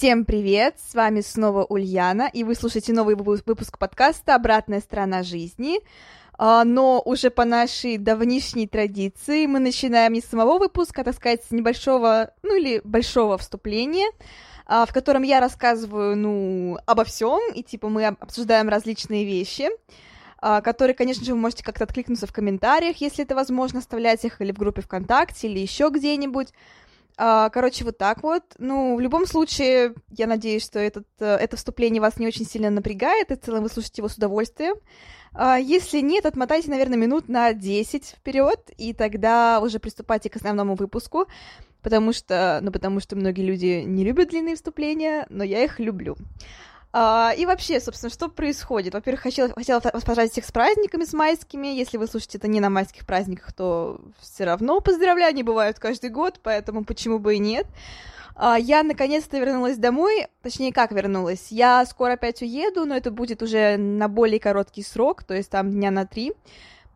Всем привет! С вами снова Ульяна, и вы слушаете новый выпуск подкаста «Обратная сторона жизни». А, но уже по нашей давнишней традиции мы начинаем не с самого выпуска, а, так сказать, с небольшого, ну или большого вступления, а, в котором я рассказываю, ну, обо всем, и типа мы обсуждаем различные вещи, которые, конечно же, вы можете как-то откликнуться в комментариях, если это возможно, оставлять их или в группе ВКонтакте, или еще где-нибудь. А, короче, вот так вот. Ну, в любом случае, я надеюсь, что этот, э, это вступление вас не очень сильно напрягает, и в целом вы слушаете его с удовольствием. А, если нет, отмотайте, наверное, минут на 10 вперед, и тогда уже приступайте к основному выпуску, потому что, ну, потому что многие люди не любят длинные вступления, но я их люблю. А, и вообще, собственно, что происходит? Во-первых, хотела, хотела вас поздравить всех с праздниками, с майскими. Если вы слушаете это не на майских праздниках, то все равно поздравляю, они бывают каждый год, поэтому почему бы и нет. А, я наконец-то вернулась домой, точнее, как вернулась? Я скоро опять уеду, но это будет уже на более короткий срок, то есть там дня на три.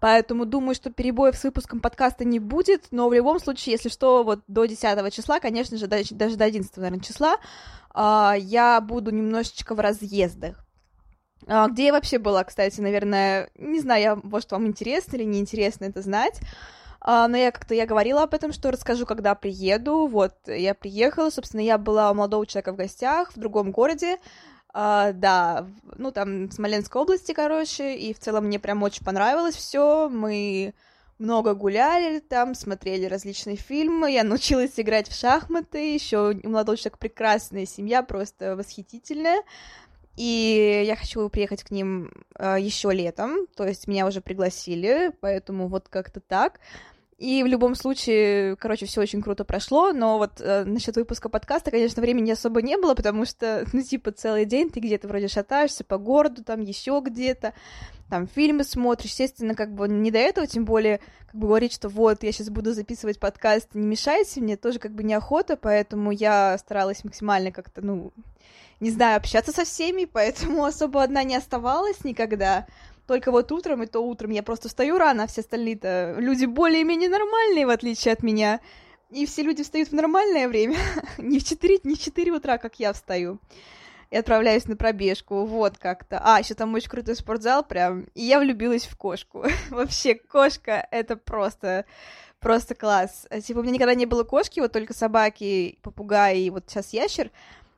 Поэтому думаю, что перебоев с выпуском подкаста не будет, но в любом случае, если что, вот до 10 числа, конечно же, даже до 11, наверное, числа, а, я буду немножечко в разъездах. А, где я вообще была, кстати, наверное, не знаю, я, может, вам интересно или неинтересно это знать, а, но я как-то я говорила об этом, что расскажу, когда приеду. Вот, я приехала, собственно, я была у молодого человека в гостях в другом городе, Uh, да, ну там Смоленской области, короче, и в целом мне прям очень понравилось все. Мы много гуляли там, смотрели различные фильмы, я научилась играть в шахматы, еще у молодого человека прекрасная семья, просто восхитительная. И я хочу приехать к ним э, еще летом, то есть меня уже пригласили, поэтому вот как-то так. И в любом случае, короче, все очень круто прошло, но вот э, насчет выпуска подкаста, конечно, времени особо не было, потому что, ну, типа, целый день ты где-то вроде шатаешься по городу, там еще где-то, там фильмы смотришь, естественно, как бы не до этого, тем более, как бы говорить, что вот, я сейчас буду записывать подкаст, не мешайте мне, тоже как бы неохота, поэтому я старалась максимально как-то, ну, не знаю, общаться со всеми, поэтому особо одна не оставалась никогда. Только вот утром, и то утром я просто встаю рано, а все остальные-то люди более-менее нормальные, в отличие от меня. И все люди встают в нормальное время, не в 4, не в 4 утра, как я встаю. И отправляюсь на пробежку, вот как-то. А, еще там очень крутой спортзал прям. И я влюбилась в кошку. Вообще, кошка — это просто просто класс. Типа, у меня никогда не было кошки, вот только собаки, попугаи и вот сейчас ящер.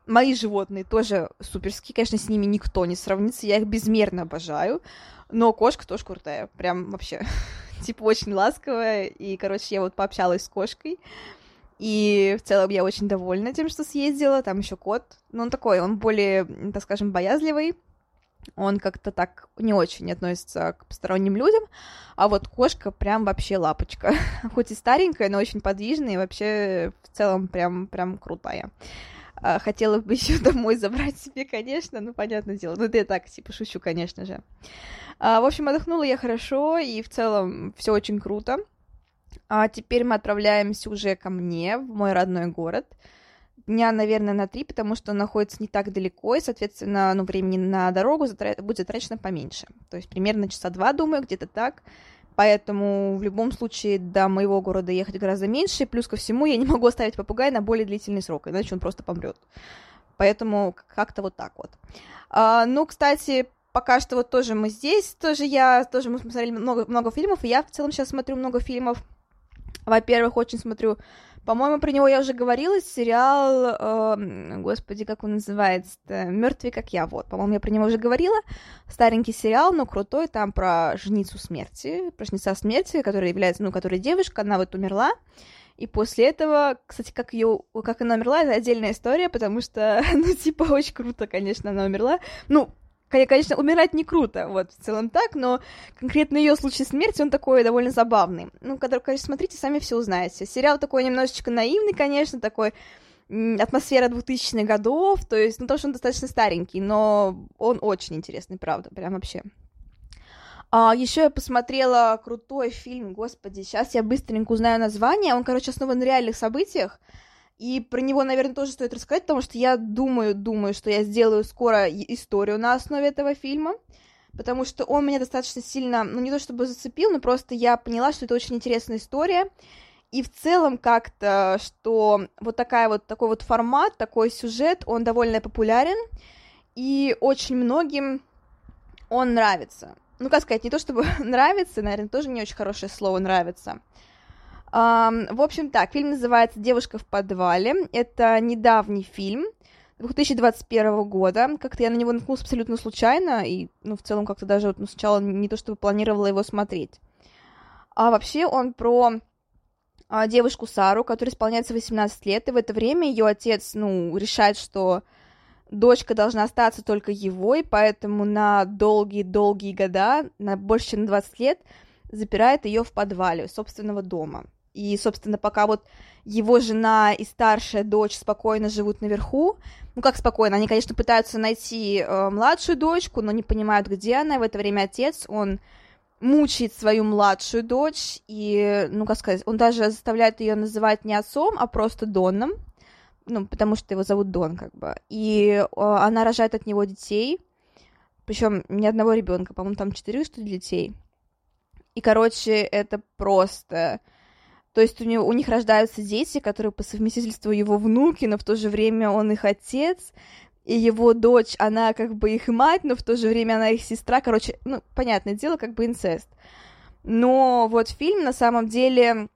Мои животные тоже суперские, конечно, с ними никто не сравнится, я их безмерно обожаю. Но кошка тоже крутая, прям вообще, типа, очень ласковая. И, короче, я вот пообщалась с кошкой. И в целом я очень довольна тем, что съездила. Там еще кот. Но он такой, он более, так скажем, боязливый. Он как-то так не очень относится к посторонним людям. А вот кошка прям вообще лапочка. Хоть и старенькая, но очень подвижная и вообще в целом прям, прям крутая. А, хотела бы еще домой забрать себе, конечно, ну, понятное дело. Ну, это я так, типа, шучу, конечно же. А, в общем, отдохнула я хорошо, и в целом все очень круто. А теперь мы отправляемся уже ко мне, в мой родной город. Дня, наверное, на три, потому что он находится не так далеко, и, соответственно, ну, времени на дорогу будет затрачено поменьше. То есть примерно часа два, думаю, где-то так. Поэтому в любом случае до моего города ехать гораздо меньше. Плюс ко всему я не могу оставить попугая на более длительный срок, иначе он просто помрет. Поэтому как-то вот так вот. А, ну, кстати, пока что вот тоже мы здесь, тоже я, тоже мы смотрели много, много фильмов, и я в целом сейчас смотрю много фильмов. Во-первых, очень смотрю по-моему, про него я уже говорила, сериал, э, господи, как он называется Мертвый как я, вот, по-моему, я про него уже говорила, старенький сериал, но крутой, там про жницу смерти, про жнеца смерти, которая является, ну, которая девушка, она вот умерла, и после этого, кстати, как ее, как она умерла, это отдельная история, потому что, ну, типа, очень круто, конечно, она умерла. Ну, Конечно, умирать не круто, вот, в целом так, но конкретно ее случай смерти, он такой довольно забавный. Ну, когда, конечно, смотрите, сами все узнаете. Сериал такой немножечко наивный, конечно, такой атмосфера 2000-х годов, то есть, ну, то, что он достаточно старенький, но он очень интересный, правда, прям вообще. А, еще я посмотрела крутой фильм, господи, сейчас я быстренько узнаю название, он, короче, основан на реальных событиях, и про него, наверное, тоже стоит рассказать, потому что я думаю, думаю, что я сделаю скоро историю на основе этого фильма, потому что он меня достаточно сильно, ну, не то чтобы зацепил, но просто я поняла, что это очень интересная история, и в целом как-то, что вот такая вот, такой вот формат, такой сюжет, он довольно популярен, и очень многим он нравится. Ну, как сказать, не то чтобы нравится, наверное, тоже не очень хорошее слово «нравится», в общем, так, фильм называется «Девушка в подвале». Это недавний фильм 2021 года. Как-то я на него наткнулась абсолютно случайно, и, ну, в целом, как-то даже вот, ну, сначала не то чтобы планировала его смотреть. А вообще он про а, девушку Сару, которой исполняется 18 лет, и в это время ее отец, ну, решает, что дочка должна остаться только его, и поэтому на долгие-долгие года, на больше, чем на 20 лет, запирает ее в подвале собственного дома. И, собственно, пока вот его жена и старшая дочь спокойно живут наверху, ну как спокойно, они, конечно, пытаются найти э, младшую дочку, но не понимают, где она. В это время отец, он мучает свою младшую дочь, и, ну как сказать, он даже заставляет ее называть не отцом, а просто Доном, ну, потому что его зовут Дон, как бы. И э, она рожает от него детей, причем ни одного ребенка, по-моему, там четыре, что ли, детей. И, короче, это просто то есть у, него, у них рождаются дети, которые по совместительству его внуки, но в то же время он их отец, и его дочь, она как бы их мать, но в то же время она их сестра. Короче, ну, понятное дело, как бы инцест. Но вот фильм на самом деле,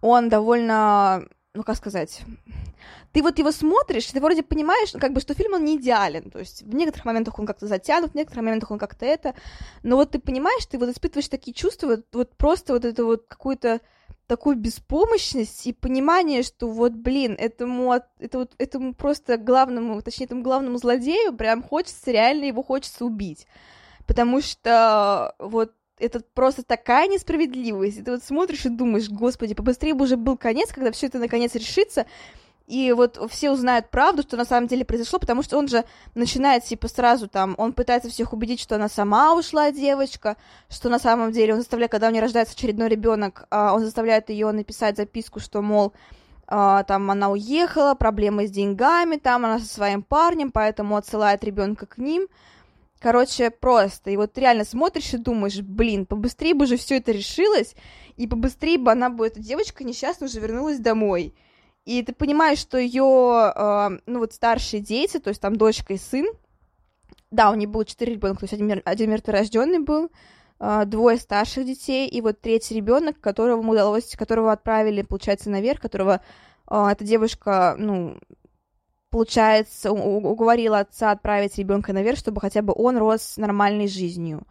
он довольно, ну, как сказать, ты вот его смотришь, ты вроде понимаешь, как бы, что фильм, он не идеален, то есть в некоторых моментах он как-то затянут, в некоторых моментах он как-то это, но вот ты понимаешь, ты вот испытываешь такие чувства, вот, вот просто вот это вот какую-то такую беспомощность и понимание, что вот, блин, этому, это вот, этому просто главному, точнее, этому главному злодею прям хочется, реально его хочется убить. Потому что вот это просто такая несправедливость. И ты вот смотришь и думаешь, господи, побыстрее бы уже был конец, когда все это наконец решится, и вот все узнают правду, что на самом деле произошло, потому что он же начинает, типа, сразу там, он пытается всех убедить, что она сама ушла, девочка, что на самом деле он заставляет, когда у нее рождается очередной ребенок, а, он заставляет ее написать записку, что, мол, а, там она уехала, проблемы с деньгами, там она со своим парнем, поэтому отсылает ребенка к ним. Короче, просто. И вот реально смотришь и думаешь, блин, побыстрее бы уже все это решилось, и побыстрее бы она бы, эта девочка несчастная, уже вернулась домой. И ты понимаешь, что ее, э, ну вот старшие дети, то есть там дочка и сын, да, у нее было четыре ребенка, то есть один, один мертворожденный был, э, двое старших детей, и вот третий ребенок, которого удалось, которого отправили, получается, наверх, которого э, эта девушка, ну, получается, уговорила отца отправить ребенка наверх, чтобы хотя бы он рос нормальной жизнью.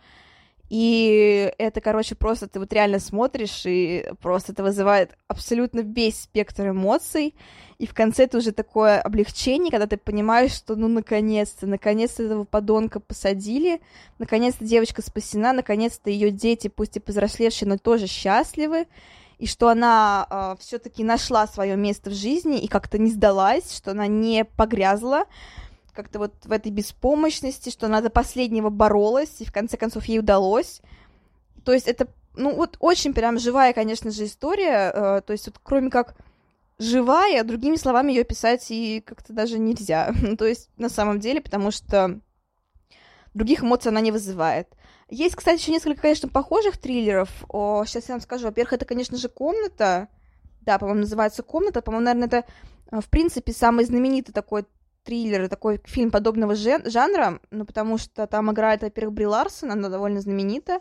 И это, короче, просто ты вот реально смотришь, и просто это вызывает абсолютно весь спектр эмоций. И в конце это уже такое облегчение, когда ты понимаешь, что ну наконец-то, наконец-то этого подонка посадили, наконец-то девочка спасена, наконец-то ее дети, пусть и повзрослевшие, но тоже счастливы, и что она э, все-таки нашла свое место в жизни и как-то не сдалась, что она не погрязла как-то вот в этой беспомощности, что она до последнего боролась, и в конце концов ей удалось. То есть это, ну, вот очень прям живая, конечно же, история, э, то есть вот кроме как живая, другими словами ее писать и как-то даже нельзя, ну, то есть на самом деле, потому что других эмоций она не вызывает. Есть, кстати, еще несколько, конечно, похожих триллеров. О, сейчас я вам скажу. Во-первых, это, конечно же, комната. Да, по-моему, называется комната. По-моему, наверное, это, э, в принципе, самый знаменитый такой триллер, такой фильм подобного жанра, ну, потому что там играет, во-первых, Бри Ларсон, она довольно знаменита,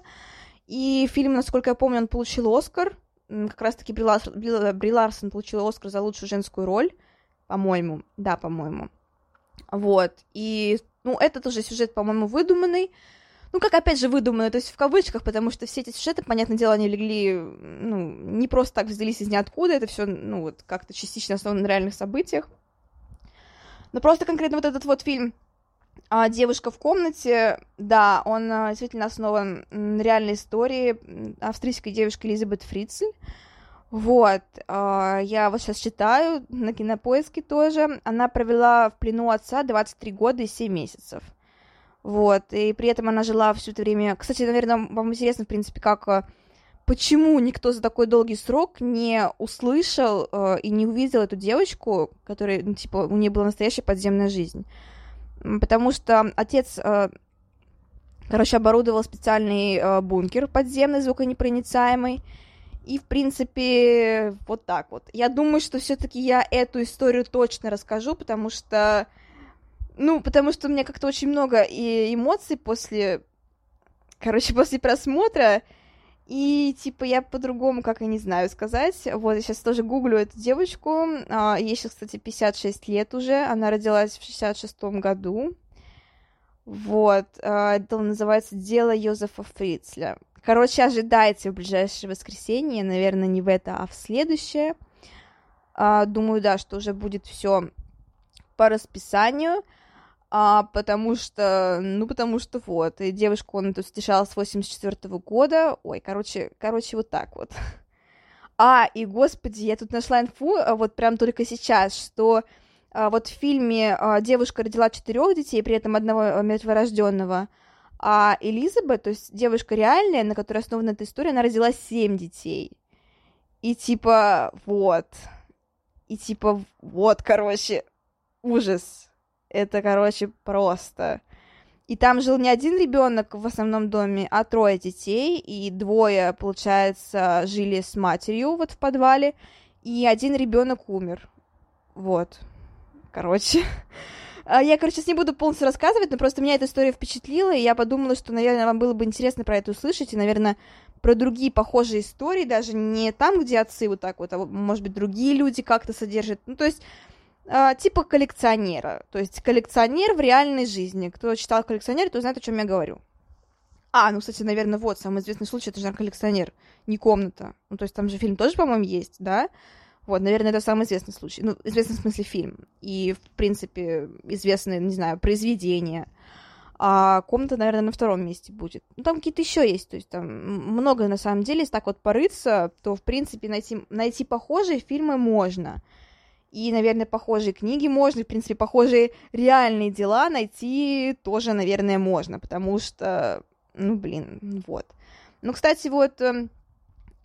и фильм, насколько я помню, он получил Оскар, как раз-таки Бри, Ларсон, Бри Ларсон получила Оскар за лучшую женскую роль, по-моему, да, по-моему, вот, и, ну, этот уже сюжет, по-моему, выдуманный, ну, как, опять же, выдуманный, то есть в кавычках, потому что все эти сюжеты, понятное дело, они легли, ну, не просто так взялись из ниоткуда, это все, ну, вот, как-то частично основано на реальных событиях, но просто конкретно вот этот вот фильм а, «Девушка в комнате», да, он а, действительно основан на реальной истории австрийской девушки Элизабет Фрицель. Вот, э, я вот сейчас читаю на кинопоиске тоже. Она провела в плену отца 23 года и 7 месяцев. Вот, и при этом она жила все это время... Кстати, наверное, вам интересно, в принципе, как... Почему никто за такой долгий срок не услышал э, и не увидел эту девочку, которая, ну, типа, у нее была настоящая подземная жизнь? Потому что отец, э, короче, оборудовал специальный э, бункер подземный, звуконепроницаемый, и, в принципе, вот так вот. Я думаю, что все-таки я эту историю точно расскажу, потому что ну, потому что у меня как-то очень много и эмоций после, короче, после просмотра, и, типа, я по-другому, как и не знаю сказать. Вот, я сейчас тоже гуглю эту девочку. А, ей сейчас, кстати, 56 лет уже. Она родилась в 66-м году. Вот. А, это называется «Дело Йозефа Фрицля». Короче, ожидайте в ближайшее воскресенье. Наверное, не в это, а в следующее. А, думаю, да, что уже будет все по расписанию а, потому что, ну, потому что вот, и девушку он тут стишал с 84 -го года, ой, короче, короче, вот так вот. А, и, господи, я тут нашла инфу, а, вот прям только сейчас, что а, вот в фильме а, девушка родила четырех детей, при этом одного а, мертворожденного, а Элизабет, то есть девушка реальная, на которой основана эта история, она родила семь детей. И типа, вот. И типа, вот, короче, ужас это, короче, просто. И там жил не один ребенок в основном доме, а трое детей, и двое, получается, жили с матерью вот в подвале, и один ребенок умер. Вот. Короче. А я, короче, не буду полностью рассказывать, но просто меня эта история впечатлила, и я подумала, что, наверное, вам было бы интересно про это услышать, и, наверное, про другие похожие истории, даже не там, где отцы вот так вот, а, может быть, другие люди как-то содержат. Ну, то есть типа коллекционера. То есть коллекционер в реальной жизни. Кто читал коллекционер, то знает, о чем я говорю. А, ну, кстати, наверное, вот, самый известный случай, это же коллекционер, не комната. Ну, то есть там же фильм тоже, по-моему, есть, да? Вот, наверное, это самый известный случай. Ну, известный в смысле фильм. И, в принципе, известные, не знаю, произведения. А комната, наверное, на втором месте будет. Ну, там какие-то еще есть. То есть там много, на самом деле, если так вот порыться, то, в принципе, найти, найти похожие фильмы можно. И, наверное, похожие книги можно, в принципе, похожие реальные дела найти тоже, наверное, можно, потому что, ну, блин, вот. Ну, кстати, вот э,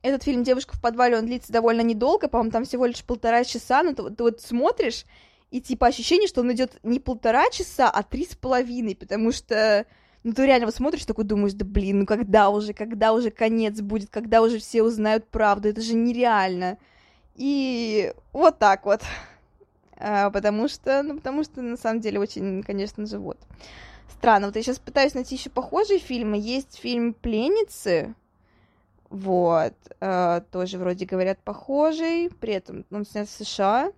этот фильм «Девушка в подвале», он длится довольно недолго, по-моему, там всего лишь полтора часа, но ты, ты вот смотришь, и типа ощущение, что он идет не полтора часа, а три с половиной, потому что, ну, ты реально вот смотришь, такой думаешь, да блин, ну когда уже, когда уже конец будет, когда уже все узнают правду, это же нереально. И вот так вот. А, потому что, ну, потому что на самом деле очень, конечно же, вот. Странно. Вот я сейчас пытаюсь найти еще похожие фильмы. Есть фильм Пленницы. Вот. А, тоже вроде говорят похожий. При этом он снят в США.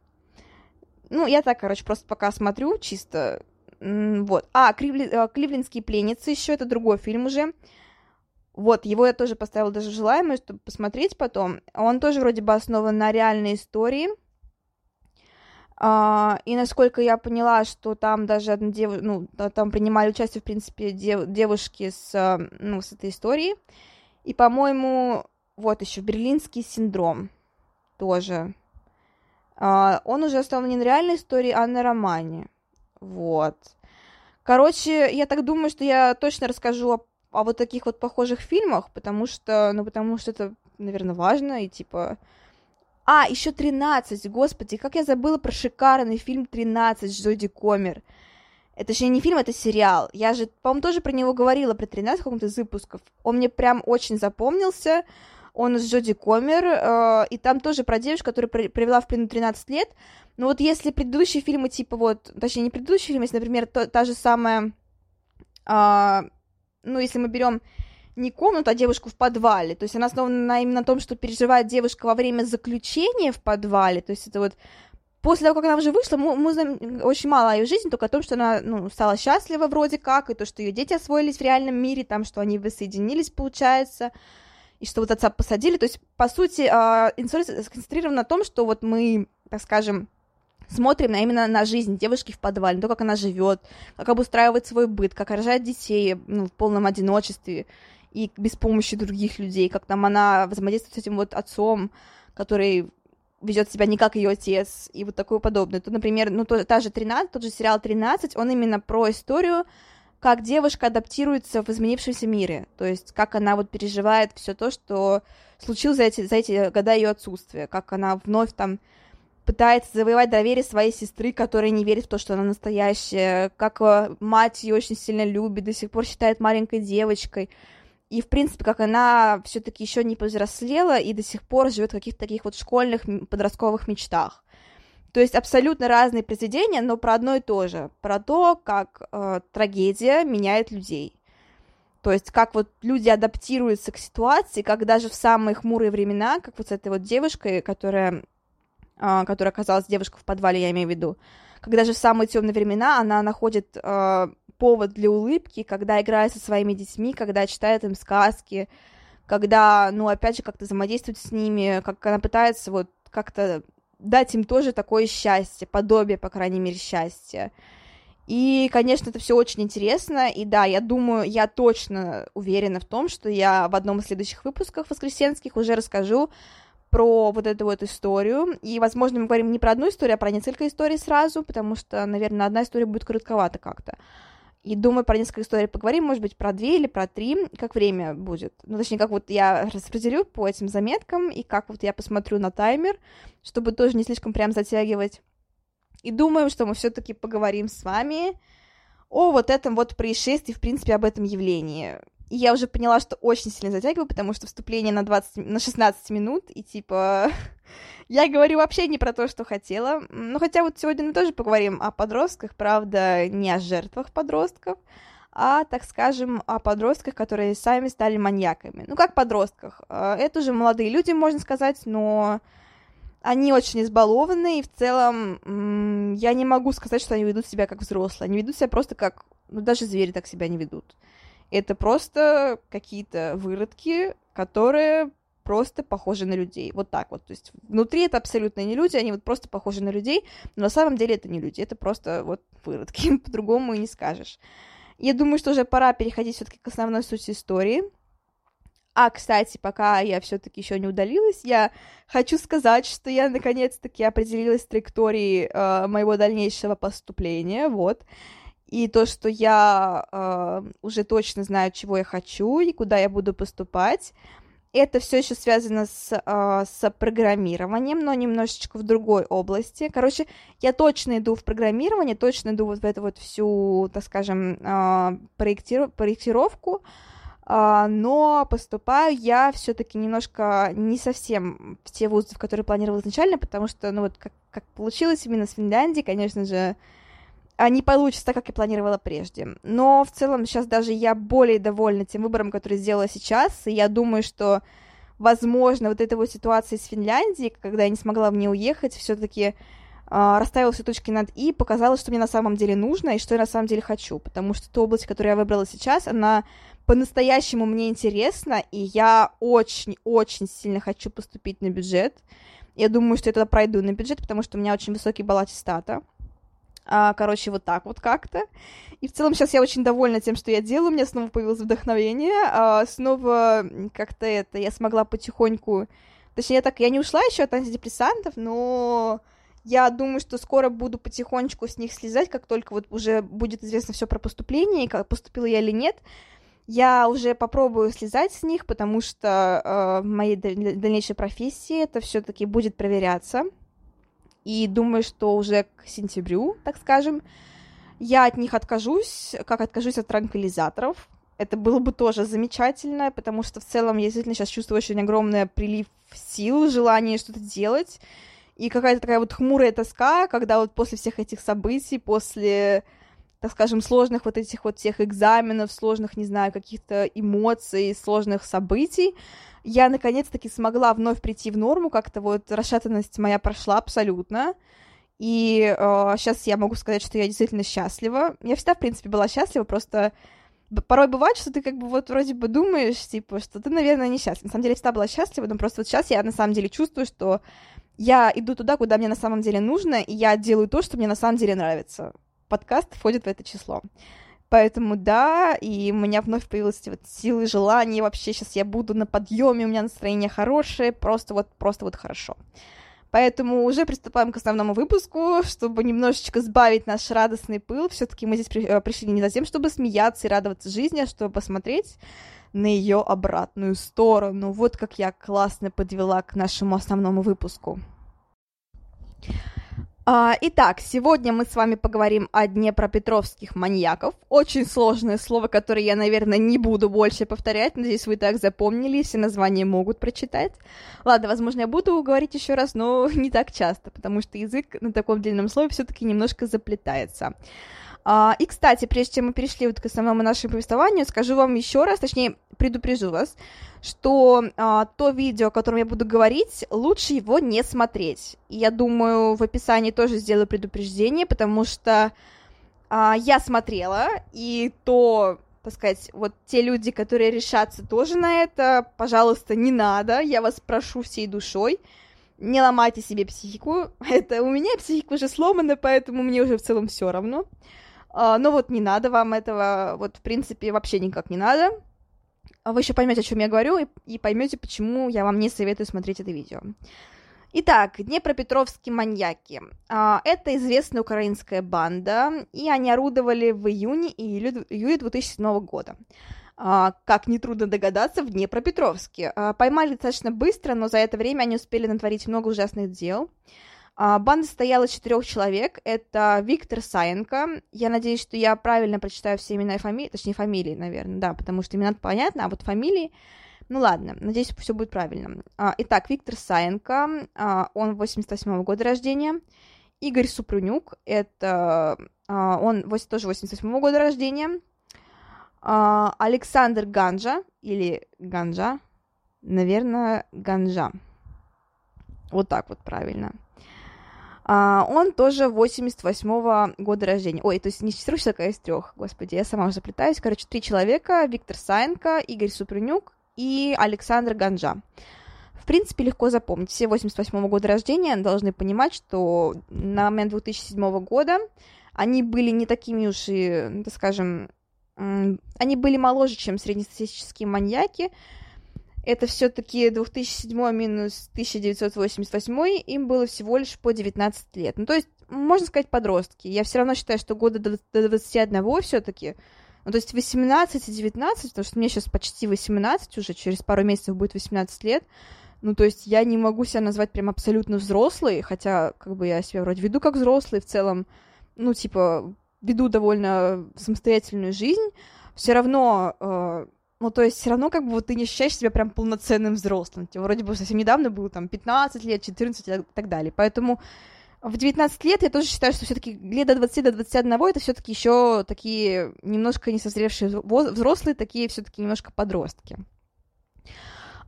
Ну, я так, короче, просто пока смотрю, чисто. Вот. А, Кривли... А, Кливлендские пленницы еще это другой фильм уже. Вот, его я тоже поставила даже желаемое, чтобы посмотреть потом. Он тоже вроде бы основан на реальной истории. Uh, и насколько я поняла, что там даже одна девушка, ну, там принимали участие, в принципе, дев... девушки с, ну, с этой историей. И, по-моему, вот еще Берлинский синдром тоже. Uh, он уже основан не на реальной истории, а на романе. Вот. Короче, я так думаю, что я точно расскажу о о вот таких вот похожих фильмах, потому что, ну, потому что это, наверное, важно, и типа... А, еще 13, господи, как я забыла про шикарный фильм 13 с Джоди Комер. Это же не фильм, это сериал. Я же, по-моему, тоже про него говорила, про 13 в каком-то из выпусков. Он мне прям очень запомнился. Он с Джоди Комер, э, и там тоже про девушку, которая провела в плену 13 лет. Но вот если предыдущие фильмы, типа вот, точнее, не предыдущие фильмы, если, например, то, та же самая э, ну, если мы берем не комнату, а девушку в подвале. То есть она основана на, именно на том, что переживает девушка во время заключения в подвале. То есть это вот после того, как она уже вышла, мы, мы знаем очень мало о ее жизни, только о том, что она ну, стала счастлива вроде как, и то, что ее дети освоились в реальном мире, там, что они воссоединились, получается, и что вот отца посадили. То есть, по сути, э, история сконцентрирована на том, что вот мы, так скажем, смотрим на, именно на жизнь девушки в подвале, то, как она живет, как обустраивает свой быт, как рожает детей ну, в полном одиночестве. и без помощи других людей, как там она взаимодействует с этим вот отцом, который ведет себя не как ее отец и вот такое подобное. То, например, ну, то, та же 13, тот же сериал 13, он именно про историю, как девушка адаптируется в изменившемся мире, то есть как она вот переживает все то, что случилось за эти, за эти года ее отсутствия, как она вновь там пытается завоевать доверие своей сестры, которая не верит в то, что она настоящая, как э, мать ее очень сильно любит, до сих пор считает маленькой девочкой, и, в принципе, как она все-таки еще не повзрослела и до сих пор живет в каких-то таких вот школьных подростковых мечтах. То есть абсолютно разные произведения, но про одно и то же. Про то, как э, трагедия меняет людей. То есть как вот люди адаптируются к ситуации, как даже в самые хмурые времена, как вот с этой вот девушкой, которая, которая оказалась девушкой в подвале, я имею в виду, когда же в самые темные времена она находит э, повод для улыбки, когда играет со своими детьми, когда читает им сказки, когда, ну, опять же, как-то взаимодействует с ними, как она пытается вот как-то дать им тоже такое счастье, подобие, по крайней мере, счастья. И, конечно, это все очень интересно, и да, я думаю, я точно уверена в том, что я в одном из следующих выпусков воскресенских уже расскажу про вот эту вот историю, и, возможно, мы говорим не про одну историю, а про несколько историй сразу, потому что, наверное, одна история будет коротковата как-то. И думаю, про несколько историй поговорим, может быть, про две или про три, как время будет. Ну, точнее, как вот я распределю по этим заметкам, и как вот я посмотрю на таймер, чтобы тоже не слишком прям затягивать. И думаю, что мы все-таки поговорим с вами о вот этом вот происшествии, в принципе, об этом явлении. И я уже поняла, что очень сильно затягиваю, потому что вступление на 20, на 16 минут, и типа я говорю вообще не про то, что хотела. Ну, хотя вот сегодня мы тоже поговорим о подростках, правда, не о жертвах подростков, а, так скажем, о подростках, которые сами стали маньяками. Ну, как подростках. А, это уже молодые люди, можно сказать, но они очень избалованы, и в целом я не могу сказать, что они ведут себя как взрослые. Они ведут себя просто как... Ну, даже звери так себя не ведут. Это просто какие-то выродки, которые просто похожи на людей. Вот так вот. То есть внутри это абсолютно не люди, они вот просто похожи на людей, но на самом деле это не люди, это просто вот выродки, по-другому и не скажешь. Я думаю, что уже пора переходить все-таки к основной сути истории. А, кстати, пока я все-таки еще не удалилась, я хочу сказать, что я наконец-таки определилась с траекторией э, моего дальнейшего поступления, вот. И то, что я э, уже точно знаю, чего я хочу и куда я буду поступать. Это все еще связано с, э, с программированием, но немножечко в другой области. Короче, я точно иду в программирование, точно иду вот в эту вот всю, так скажем, э, проектиров- проектировку, э, но поступаю я все-таки немножко не совсем в те вузы, в которые планировала изначально, потому что, ну вот, как, как получилось именно с Финляндией, конечно же, а не получится так, как я планировала прежде. Но в целом сейчас даже я более довольна тем выбором, который сделала сейчас, и я думаю, что, возможно, вот эта вот ситуация с Финляндией, когда я не смогла в нее уехать, все-таки э, расставила все точки над «и», показала, что мне на самом деле нужно и что я на самом деле хочу, потому что та область, которую я выбрала сейчас, она по-настоящему мне интересна, и я очень-очень сильно хочу поступить на бюджет. Я думаю, что я тогда пройду на бюджет, потому что у меня очень высокий балл аттестата. А, короче, вот так вот как-то. И в целом сейчас я очень довольна тем, что я делаю. У меня снова появилось вдохновение. А, снова как-то это я смогла потихоньку... Точнее, так я не ушла еще от антидепрессантов, но я думаю, что скоро буду потихонечку с них слезать, как только вот уже будет известно все про поступление, как поступила я или нет. Я уже попробую слезать с них, потому что э, в моей дальнейшей профессии это все-таки будет проверяться и думаю, что уже к сентябрю, так скажем, я от них откажусь, как откажусь от транквилизаторов. Это было бы тоже замечательно, потому что в целом я действительно сейчас чувствую очень огромный прилив сил, желание что-то делать, и какая-то такая вот хмурая тоска, когда вот после всех этих событий, после, так скажем, сложных вот этих вот всех экзаменов, сложных, не знаю, каких-то эмоций, сложных событий, я наконец-таки смогла вновь прийти в норму, как-то вот расшатанность моя прошла абсолютно. И э, сейчас я могу сказать, что я действительно счастлива. Я всегда, в принципе, была счастлива, просто порой бывает, что ты как бы вот вроде бы думаешь, типа, что ты, наверное, несчастлива. На самом деле, я всегда была счастлива, но просто вот сейчас я на самом деле чувствую, что я иду туда, куда мне на самом деле нужно, и я делаю то, что мне на самом деле нравится. Подкаст входит в это число. Поэтому да, и у меня вновь появилась вот силы желания, вообще сейчас я буду на подъеме, у меня настроение хорошее, просто вот, просто вот хорошо. Поэтому уже приступаем к основному выпуску, чтобы немножечко сбавить наш радостный пыл. Все-таки мы здесь при, э, пришли не за тем, чтобы смеяться и радоваться жизни, а чтобы посмотреть на ее обратную сторону. Вот как я классно подвела к нашему основному выпуску. А, итак, сегодня мы с вами поговорим о Днепропетровских маньяков. Очень сложное слово, которое я, наверное, не буду больше повторять. Надеюсь, вы так запомнили, все названия могут прочитать. Ладно, возможно, я буду говорить еще раз, но не так часто, потому что язык на таком длинном слове все-таки немножко заплетается. А, и, кстати, прежде чем мы перешли вот к основному нашему повествованию, скажу вам еще раз, точнее, предупрежу вас, что а, то видео, о котором я буду говорить, лучше его не смотреть. Я думаю, в описании тоже сделаю предупреждение, потому что а, я смотрела, и то, так сказать, вот те люди, которые решатся тоже на это, пожалуйста, не надо, я вас прошу всей душой, не ломайте себе психику. Это у меня психика уже сломана, поэтому мне уже в целом все равно. А, но вот не надо вам этого, вот в принципе вообще никак не надо. А вы еще поймете, о чем я говорю, и, и поймете, почему я вам не советую смотреть это видео. Итак, Днепропетровские маньяки. А, это известная украинская банда, и они орудовали в июне и июле 2007 года. А, как нетрудно догадаться, в Днепропетровске. Поймали достаточно быстро, но за это время они успели натворить много ужасных дел. А, банда состояла из четырех человек. Это Виктор Саенко. Я надеюсь, что я правильно прочитаю все имена и фамилии, точнее, фамилии, наверное, да, потому что имена понятно, а вот фамилии... Ну ладно, надеюсь, все будет правильно. А, итак, Виктор Саенко, а, он 88 -го года рождения. Игорь Супрунюк, это он тоже 88 -го года рождения. Александр Ганжа, или Ганжа, наверное, Ганжа. Вот так вот правильно. А, он тоже 88-го года рождения. Ой, то есть не четырех человек, а из трех. Господи, я сама уже заплетаюсь. Короче, три человека. Виктор Саенко, Игорь Супрунюк и Александр Ганжа. В принципе, легко запомнить. Все 88 -го года рождения должны понимать, что на момент 2007 года они были не такими уж и, так скажем, они были моложе, чем среднестатистические маньяки, это все-таки 2007 минус 1988, им было всего лишь по 19 лет. Ну, то есть, можно сказать, подростки. Я все равно считаю, что года до, до 21 все-таки, ну, то есть 18 и 19, потому что мне сейчас почти 18 уже, через пару месяцев будет 18 лет, ну, то есть я не могу себя назвать прям абсолютно взрослой, хотя, как бы, я себя вроде веду как взрослый, в целом, ну, типа, веду довольно самостоятельную жизнь, все равно э, ну, то есть все равно как бы вот ты не ощущаешь себя прям полноценным взрослым. Тебе вроде бы совсем недавно было там 15 лет, 14 и так далее. Поэтому в 19 лет я тоже считаю, что все-таки лет до 20 до 21 это все-таки еще такие немножко несозревшие взрослые, такие все-таки немножко подростки.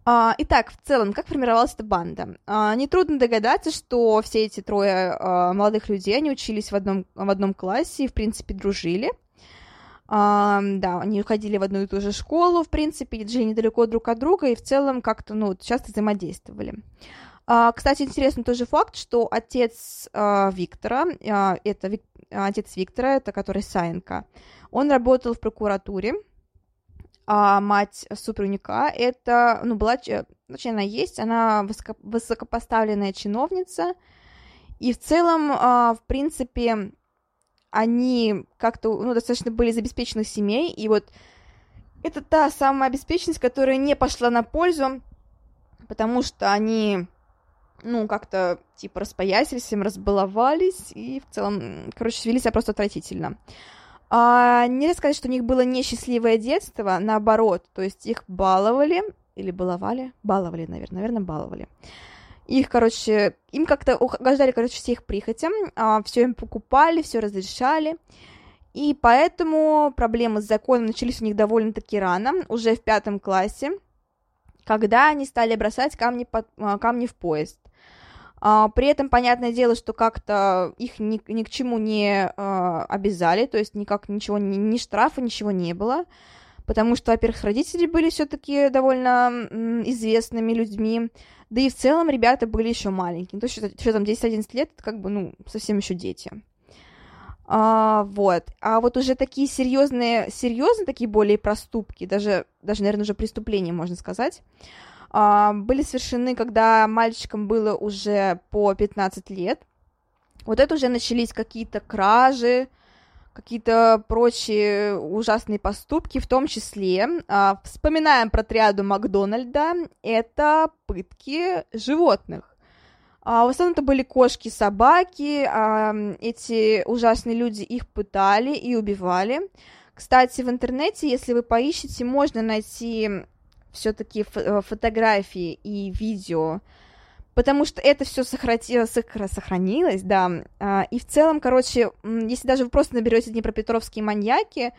А, итак, в целом, как формировалась эта банда? А, нетрудно догадаться, что все эти трое а, молодых людей, они учились в одном, в одном классе и, в принципе, дружили. А, да, они ходили в одну и ту же школу, в принципе, жили недалеко друг от друга и в целом как-то, ну, часто взаимодействовали. А, кстати, интересный тоже факт, что отец а, Виктора, а, это Вик, отец Виктора, это который Саенко, он работал в прокуратуре, а мать супруга, это, ну, была, точнее, она есть, она высоко, высокопоставленная чиновница, и в целом, а, в принципе, они как-то, ну, достаточно были из обеспеченных семей, и вот это та самая обеспеченность, которая не пошла на пользу, потому что они, ну, как-то, типа, распоясались, им разбаловались, и в целом, короче, вели себя просто отвратительно. А, нельзя сказать, что у них было несчастливое детство, наоборот, то есть их баловали, или баловали, баловали, наверное, наверное, баловали. Их, короче, им как-то угождали, короче, все их прихотям, а, все им покупали, все разрешали. И поэтому проблемы с законом начались у них довольно-таки рано, уже в пятом классе, когда они стали бросать камни, под, а, камни в поезд. А, при этом, понятное дело, что как-то их ни, ни к чему не обязали, то есть никак ничего, ни, ни штрафа, ничего не было, потому что, во-первых, родители были все-таки довольно известными людьми, да и в целом ребята были еще маленькие. То есть, что, что там, 10-11 лет, это как бы, ну, совсем еще дети. А, вот. А вот уже такие серьезные, серьезные такие более проступки, даже, даже, наверное, уже преступления, можно сказать, а, были совершены, когда мальчикам было уже по 15 лет. Вот это уже начались какие-то кражи, какие-то прочие ужасные поступки, в том числе, а, вспоминаем про триаду Макдональда, это пытки животных. А, в основном это были кошки, собаки, а, эти ужасные люди их пытали и убивали. Кстати, в интернете, если вы поищете, можно найти все-таки фо- фотографии и видео потому что это все сохранилось, да, а, и в целом, короче, если даже вы просто наберете Днепропетровские маньяки,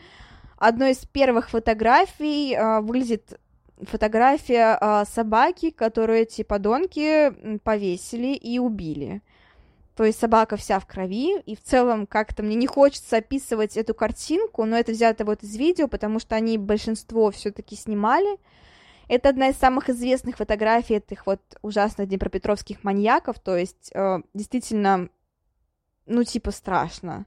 одной из первых фотографий а, выглядит фотография а, собаки, которую эти подонки повесили и убили. То есть собака вся в крови, и в целом как-то мне не хочется описывать эту картинку, но это взято вот из видео, потому что они большинство все-таки снимали, это одна из самых известных фотографий этих вот ужасных днепропетровских маньяков, то есть э, действительно, ну, типа, страшно.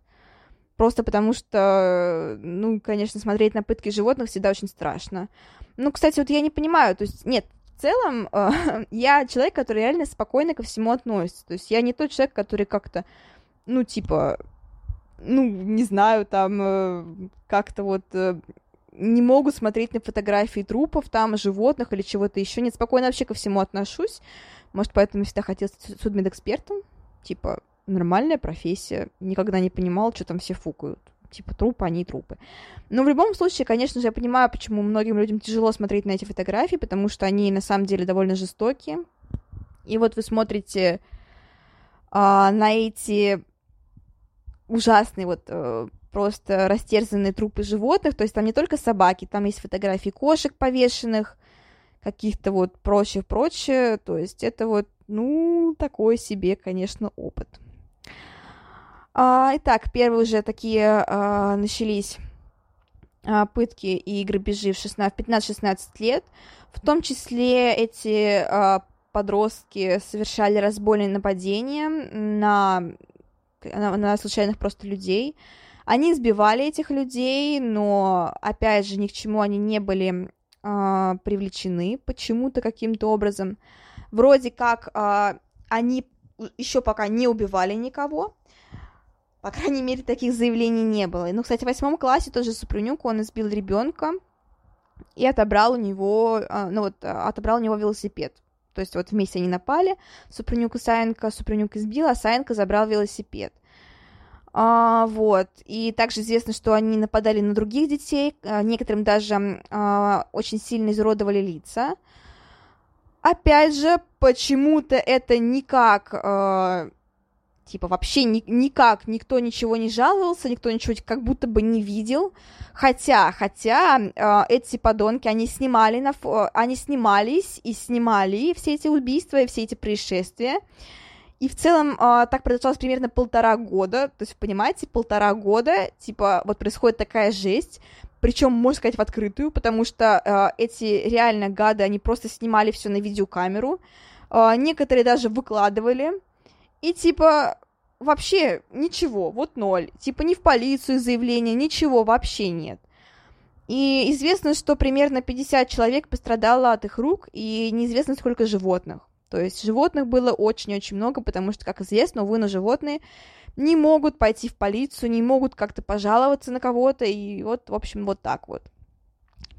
Просто потому что, ну, конечно, смотреть на пытки животных всегда очень страшно. Ну, кстати, вот я не понимаю, то есть, нет, в целом, э, я человек, который реально спокойно ко всему относится. То есть я не тот человек, который как-то, ну, типа, ну, не знаю, там, э, как-то вот э, не могу смотреть на фотографии трупов там, животных или чего-то еще. Нет, спокойно вообще ко всему отношусь. Может, поэтому всегда хотела стать судмедэкспертом. Типа, нормальная профессия. Никогда не понимал, что там все фукают. Типа, трупы, они трупы. Но в любом случае, конечно же, я понимаю, почему многим людям тяжело смотреть на эти фотографии, потому что они на самом деле довольно жестокие. И вот вы смотрите а, на эти ужасные вот э, просто растерзанные трупы животных, то есть там не только собаки, там есть фотографии кошек повешенных, каких-то вот прочее-прочее, то есть это вот, ну, такой себе, конечно, опыт. А, итак, первые уже такие а, начались а, пытки и грабежи в, 16, 15-16 лет, в том числе эти а, подростки совершали разбойные нападения на, на, на случайных просто людей, они избивали этих людей, но, опять же, ни к чему они не были э, привлечены почему-то каким-то образом. Вроде как э, они еще пока не убивали никого, по крайней мере, таких заявлений не было. Ну, кстати, в восьмом классе тоже Супрунюк, он избил ребенка и отобрал у него, ну вот, отобрал у него велосипед. То есть вот вместе они напали, Супрунюк и Саенко, Супрунюк избил, а Саенко забрал велосипед. А, вот. И также известно, что они нападали на других детей, а, некоторым даже а, очень сильно изуродовали лица. Опять же, почему-то это никак, а, типа, вообще ни, никак никто ничего не жаловался, никто ничего как будто бы не видел. Хотя, хотя а, эти подонки, они снимали, на, они снимались и снимали все эти убийства и все эти происшествия. И в целом а, так продолжалось примерно полтора года. То есть, понимаете, полтора года, типа, вот происходит такая жесть, причем, можно сказать, в открытую, потому что а, эти реально гады, они просто снимали все на видеокамеру. А, некоторые даже выкладывали. И типа, вообще ничего, вот ноль. Типа ни в полицию заявления, ничего вообще нет. И известно, что примерно 50 человек пострадало от их рук, и неизвестно, сколько животных. То есть животных было очень-очень много, потому что, как известно, увы, но животные не могут пойти в полицию, не могут как-то пожаловаться на кого-то, и вот, в общем, вот так вот.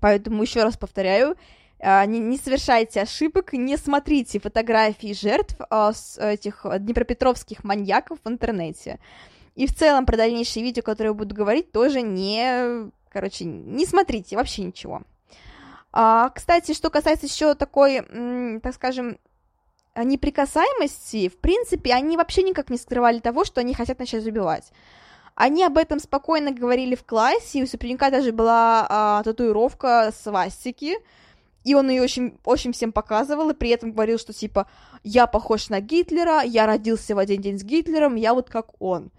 Поэтому еще раз повторяю, а, не, не совершайте ошибок, не смотрите фотографии жертв а, с этих днепропетровских маньяков в интернете. И в целом про дальнейшие видео, которые я буду говорить, тоже не, короче, не смотрите вообще ничего. А, кстати, что касается еще такой, так скажем, неприкасаемости, в принципе, они вообще никак не скрывали того, что они хотят начать убивать. Они об этом спокойно говорили в классе, и у Супруника даже была а, татуировка свастики, и он ее очень, очень всем показывал, и при этом говорил, что типа я похож на Гитлера, я родился в один день с Гитлером, я вот как он.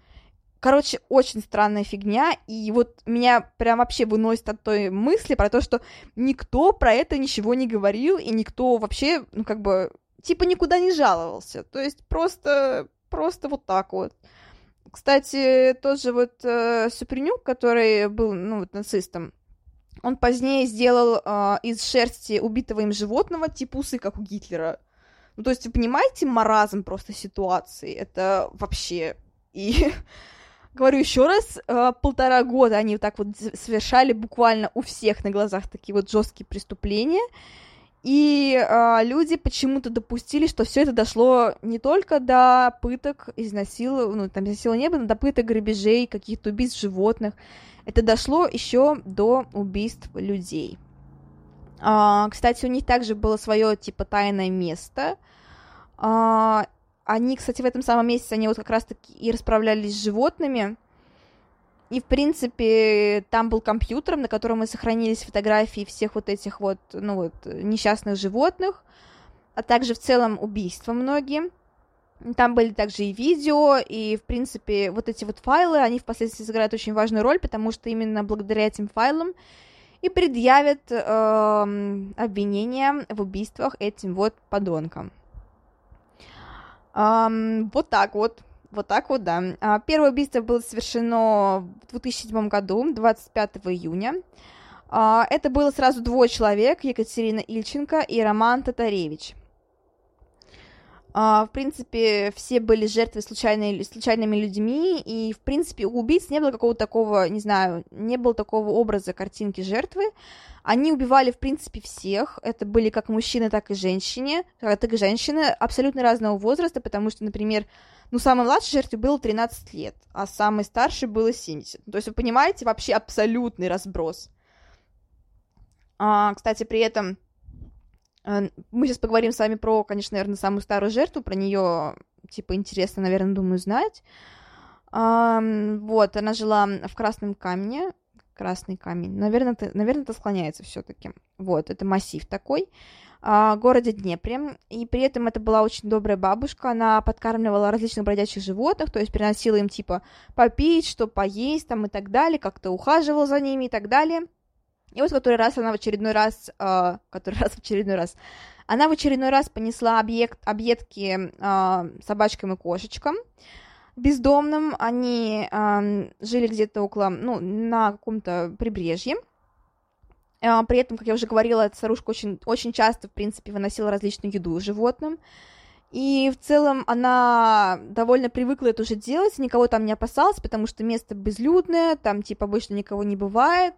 Короче, очень странная фигня, и вот меня прям вообще выносит от той мысли про то, что никто про это ничего не говорил, и никто вообще, ну, как бы, типа никуда не жаловался. То есть просто, просто вот так вот. Кстати, тот же вот э, Супренюк, который был, ну, вот нацистом, он позднее сделал э, из шерсти убитого им животного типа усы, как у Гитлера. Ну, то есть, вы понимаете, маразм просто ситуации. Это вообще... И говорю еще раз, э, полтора года они вот так вот совершали буквально у всех на глазах такие вот жесткие преступления. И э, люди почему-то допустили, что все это дошло не только до пыток, изнасилований, ну, там изнасилования не было, но до пыток, грабежей, каких-то убийств животных. Это дошло еще до убийств людей. А, кстати, у них также было свое типа тайное место. А, они, кстати, в этом самом месяце они вот как раз-таки и расправлялись с животными. И, в принципе, там был компьютер, на котором и сохранились фотографии всех вот этих вот, ну вот, несчастных животных, а также в целом убийства многие. Там были также и видео, и, в принципе, вот эти вот файлы, они впоследствии сыграют очень важную роль, потому что именно благодаря этим файлам и предъявят э, обвинения в убийствах этим вот подонкам. Um, вот так вот. Вот так вот, да. А, первое убийство было совершено в 2007 году, 25 июня. А, это было сразу двое человек, Екатерина Ильченко и Роман Татаревич. Uh, в принципе, все были жертвы случайной, случайными людьми, и, в принципе, у убийц не было какого-то такого, не знаю, не было такого образа картинки жертвы. Они убивали, в принципе, всех. Это были как мужчины, так и женщины, так и женщины абсолютно разного возраста, потому что, например, ну, самой младшей жертве было 13 лет, а самой старшей было 70. То есть, вы понимаете, вообще абсолютный разброс. А, кстати, при этом Э, мы сейчас поговорим с вами про, конечно, наверное, самую старую жертву, про нее, типа, интересно, наверное, думаю, знать. Вот, она жила в Красном камне, Красный камень, наверное, это, наверное, это склоняется все-таки. Вот, это массив такой, городе Днепре, и при этом это была очень добрая бабушка, она подкармливала различных бродячих животных, то есть приносила им, типа, попить, что поесть, там, и так далее, как-то ухаживала за ними и так далее. И вот в который раз она в очередной раз, э, который раз в очередной раз, она в очередной раз понесла объект, объедки э, собачкам и кошечкам бездомным. Они э, жили где-то около, ну, на каком-то прибрежье. Э, при этом, как я уже говорила, старушка очень, очень часто, в принципе, выносила различную еду животным. И в целом она довольно привыкла это уже делать, никого там не опасалась, потому что место безлюдное, там типа обычно никого не бывает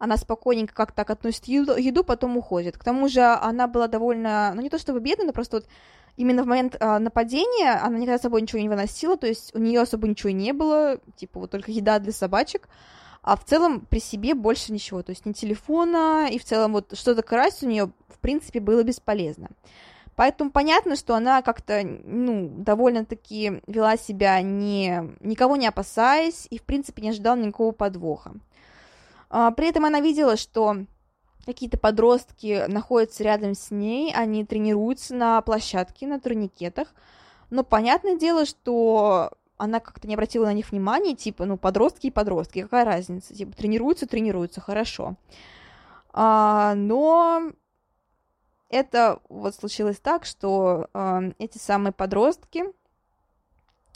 она спокойненько как-то так относит еду, еду, потом уходит. К тому же она была довольно, ну не то чтобы бедная, но просто вот именно в момент а, нападения она никогда с собой ничего не выносила, то есть у нее особо ничего не было, типа вот только еда для собачек, а в целом при себе больше ничего, то есть ни телефона, и в целом вот что-то красть у нее в принципе было бесполезно. Поэтому понятно, что она как-то, ну, довольно-таки вела себя не, никого не опасаясь и, в принципе, не ожидала никакого подвоха. А, при этом она видела, что какие-то подростки находятся рядом с ней, они тренируются на площадке, на турникетах, но понятное дело, что она как-то не обратила на них внимания, типа, ну, подростки и подростки, какая разница, типа, тренируются, тренируются, хорошо. А, но это вот случилось так, что а, эти самые подростки,